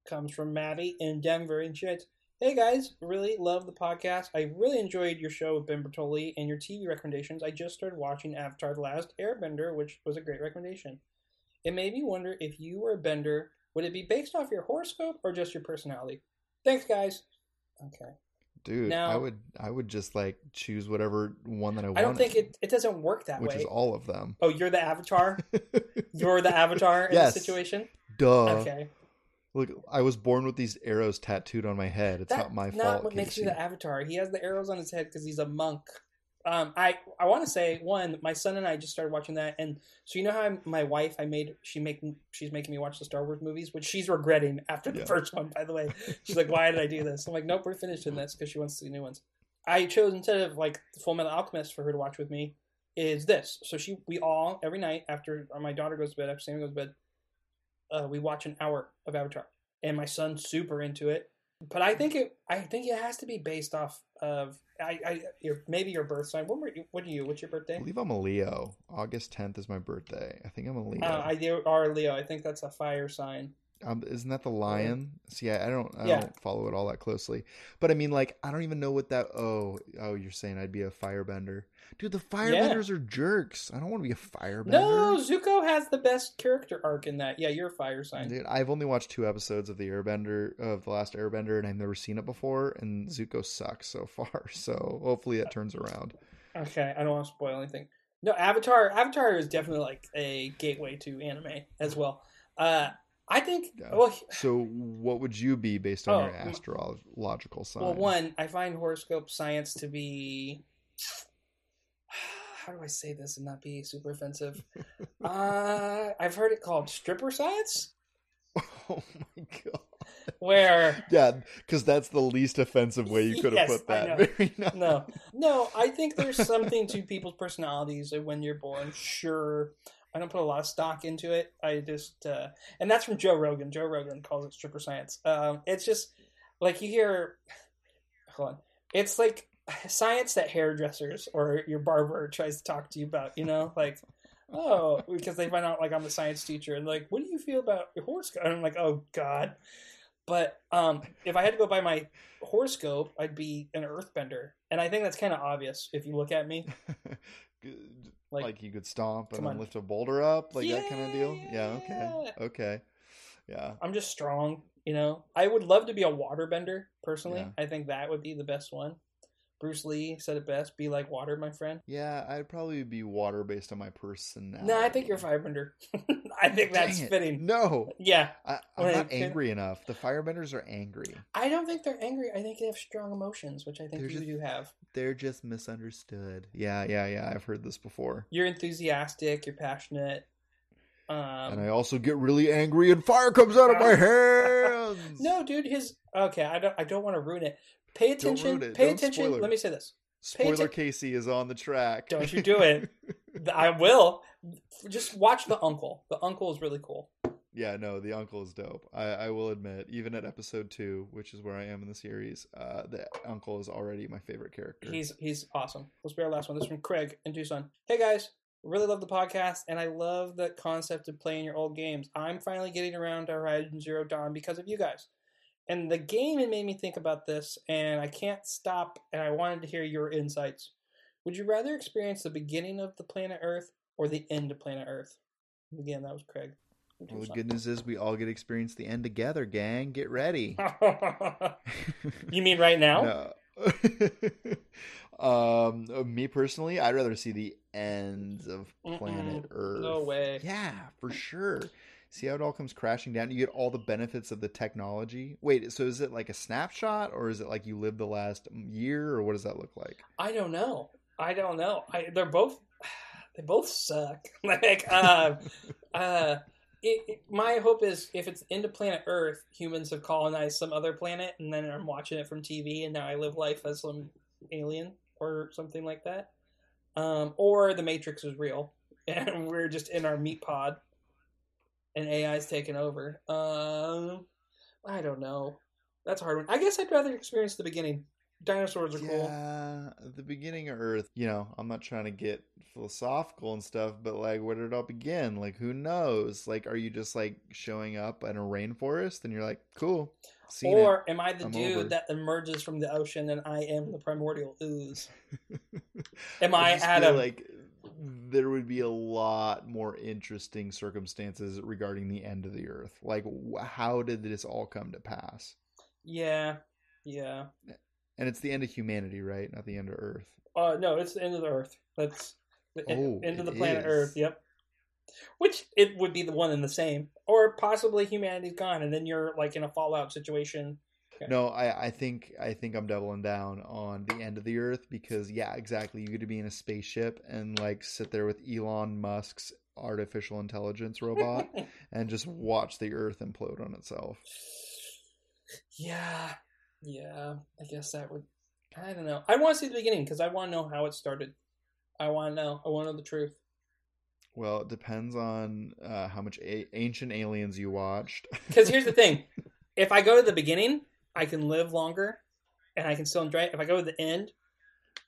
comes from Maddie in Denver, and she writes, "Hey guys, really love the podcast. I really enjoyed your show with Ben Bertoli and your TV recommendations. I just started watching Avatar: The Last Airbender, which was a great recommendation. It made me wonder if you were a bender, would it be based off your horoscope or just your personality? Thanks, guys. Okay, Dude, Now- I would I would just like choose whatever one that I want. I don't think it it doesn't work that which way. Which is all of them. oh, you're the Avatar. You're the Avatar in Yes. the situation. Duh. Okay. Look, I was born with these arrows tattooed on my head. It's That's not my not fault. what makes you the avatar. He has the arrows on his head because he's a monk. Um, I I want to say one. My son and I just started watching that, and so you know how I, my wife I made she make she's making me watch the Star Wars movies, which she's regretting after the Yeah. first one. By the way, she's like, "Why did I do this?" I'm like, "Nope, we're finished in this because she wants to see new ones." I chose instead of like Full Metal Alchemist for her to watch with me is this. So she we all every night after my daughter goes to bed after Sammy goes to bed, uh, we watch an hour of Avatar, and my son's super into it. But I think it I think it has to be based off of I, I your maybe your birth sign. What were you, what are you? What's your birthday? I believe I'm a Leo. August 10th is my birthday. I think I'm a Leo. Uh, I are Leo. I think that's a fire sign. Um, isn't that the lion? See, I, I don't, I Yeah. don't follow it all that closely. But I mean, like, I don't even know what that. Oh, oh, you're saying I'd be a firebender, dude? The firebenders are jerks. I don't want to be a firebender. No, Zuko has the best character arc in that. Yeah, you're a fire sign. Dude, I've only watched two episodes of the Airbender of the last Airbender, and I've never seen it before. And Zuko sucks so far. So hopefully that turns around. Okay, I don't want to spoil anything. No, Avatar. Avatar is definitely like a gateway to anime as well. Uh, I think. Yeah. Well, So, what would you be based on Oh, your astrological sign? well, one, I find horoscope science to be. How do I say this and not be super offensive? uh, I've heard it called stripper science, Oh my god. where Yeah, because that's the least offensive way you could have Yes, put that. know. No, no, I think there's something to people's personalities when you're born. Sure, I don't put a lot of stock into it. I just, uh, and that's from Joe Rogan. Joe Rogan calls it stripper science. Um, it's just like you hear. Hold on, it's like science that hairdressers or your barber tries to talk to you about. You know, like. Oh, because they find out like I'm a science teacher and like, what do you feel about your horoscope? And I'm like, oh god. But um, if I had to go by my horoscope, I'd be an earthbender, and I think that's kind of obvious if you look at me. like, Like, you could stomp and then on. lift a boulder up, like that kind of deal. Yeah. Yeah. Okay. Okay. Yeah. I'm just strong, you know. I would love to be a waterbender personally. Yeah. I think that would be the best one. Bruce Lee said it best: "Be like water, my friend." Yeah. I'd probably be water based on my personality. No, I think you're a firebender. I think that's it. fitting. No, Yeah, I, I'm Wait, not angry enough. The firebenders are angry. I don't think they're angry. I think they have strong emotions, which I think They're you just- do have. They're just misunderstood. Yeah. Yeah. Yeah. I've heard this before. You're enthusiastic. You're passionate. Um, and I also get really angry, and fire comes out of my hands. No, dude, his okay. I don't. I don't want to ruin it. Pay attention. Pay Don't attention. Let me say this. Spoiler: Casey is on the track. Don't you do it. I will. Just watch the uncle. The uncle is really cool. Yeah, no, the uncle is dope. I, I will admit, even at episode two, which is where I am in the series, uh, the uncle is already my favorite character. He's he's awesome. Let's be our last one. This is from Craig in Tucson. Hey guys, really love the podcast, and I love the concept of playing your old games. I'm finally getting around to Horizon Zero Dawn because of you guys. And the game had made me think about this, and I can't stop. And I wanted to hear your insights. Would you rather experience the beginning of the planet Earth or the end of planet Earth? Again, that was Craig. well, the good news is we all get to experience the end together, gang. Get ready. you mean right now? No. um, me personally, I'd rather see the ends of planet Mm-mm. Earth. No way. Yeah, for sure. See how it all comes crashing down. You get all the benefits of the technology. Wait, so is it like a snapshot, or is it like you lived the last year, or what does that look like? I don't know. I don't know. I they're both they both suck. like uh uh it, it- my hope is if it's into planet Earth, humans have colonized some other planet, and then I'm watching it from TV, and now I live life as some alien or something like that. Um, or the Matrix is real, and we're just in our meat pod, and AI's taken over. Um, I don't know. That's a hard one. I guess I'd rather experience the beginning. Dinosaurs are cool. Yeah, the beginning of Earth, you know, I'm not trying to get philosophical and stuff, but like, where did it all begin? Like, who knows? Like, are you just like showing up in a rainforest and you're like, cool, or am I the I'm dude over. that emerges from the ocean and I am the primordial ooze? Am I Adam? like there would be a lot more interesting circumstances regarding the end of the Earth. Like, how did this all come to pass? Yeah, yeah. And it's the end of humanity, right? Not the end of Earth. Uh, no, it's the end of the Earth. That's the Oh, end of the planet is. Earth. Yep. Which it would be the one and the same, or possibly humanity's gone, and then you're like in a fallout situation. Okay. No, I, I think I think I'm doubling down on the end of the Earth because yeah, exactly. You get to be in a spaceship and like sit there with Elon Musk's artificial intelligence robot and just watch the Earth implode on itself. yeah, yeah. I guess that would. I don't know. I want to see the beginning because I want to know how it started. I want to know. I want to know the truth. Well, it depends on uh, how much a- ancient aliens you watched. Because here's the thing: if I go to the beginning, I can live longer, and I can still enjoy it. If I go to the end,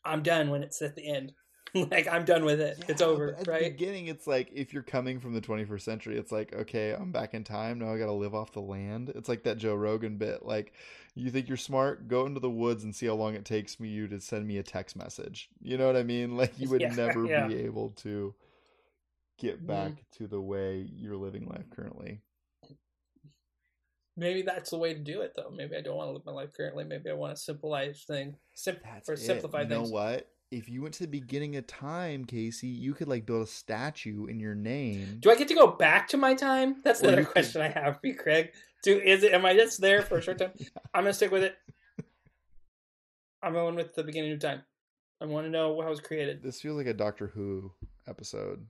I'm done when it's at the end. like I'm done with it. it's over, at the right? beginning, it's like if you're coming from the 21st century, it's like okay, I'm back in time. Now I got to live off the land. It's like that Joe Rogan bit. Like, you think you're smart? Go into the woods and see how long it takes me you to send me a text message. You know what I mean? Like you would Yeah, never yeah. be able to get back mm-hmm. to the way you're living life currently. Maybe that's the way to do it, though. Maybe I don't want to live my life currently. Maybe I want a simplified thing, sim- That's or it. simplified You know what? if you went to the beginning of time, Casey, you could like build a statue in your name. Do I get to go back to my time? That's another you could- question I have for you, Craig. Do is it? Am I just there for a short time? I'm gonna stick with it. I'm going with the beginning of time. I want to know how it was created. This feels like a Doctor Who episode,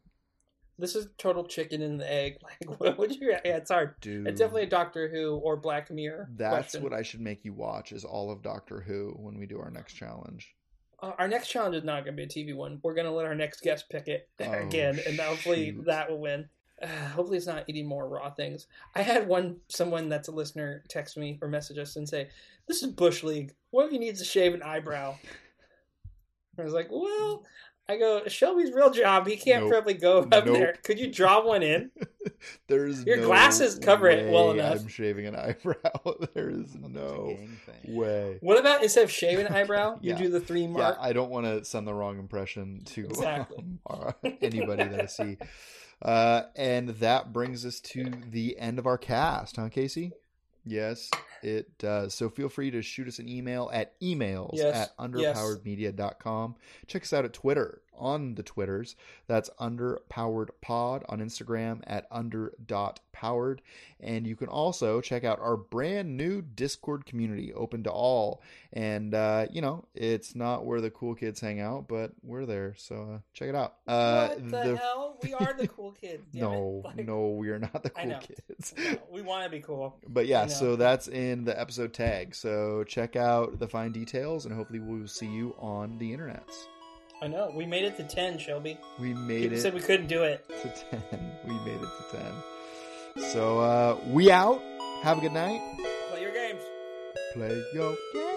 This is total chicken and the egg. Like, what would you? Yeah, it's hard. dude. It's definitely a Doctor Who or Black Mirror. That's question. what I should make you watch is all of Doctor Who when we do our next challenge. Uh, our next challenge is not going to be a TV one. We're going to let our next guest pick it Oh, again, and hopefully shoot. that will win. Uh, hopefully, it's not eating more raw things. I had one someone that's a listener text me or message us and say, "This is bush league. What if he needs to shave an eyebrow?" I was like, "Well." I go, Shelby's real job. He can't Nope. probably go up Nope. there. Could you draw one in? There's Your no glasses cover it well enough. I'm shaving an eyebrow. there is no way. What about instead of shaving an eyebrow, you do the three Yeah. I don't want to send the wrong impression to Exactly. um, uh, anybody that I see. Uh, and that brings us to the end of our cast, huh, Casey? Yes, it does. So feel free to shoot us an email at emails Yes, at underpoweredmedia.com. Check us out at Twitter on the Twitters. That's underpowered pod on Instagram at under dot powered. And you can also check out our brand new Discord community open to all. And, uh, you know, it's not where the cool kids hang out, but we're there. So uh, check it out. Uh, what the, hell? We are the cool kids. No, Like, no, we are not the I cool know. kids. we want to be cool. But yeah, so that's in the episode tag. So check out the fine details, and hopefully we will see you on the internets. I know. We made it to 10, Shelby. We made People it said we couldn't do it. to ten. We made it to ten. So uh, we out. Have a good night. Play your games. Play your game.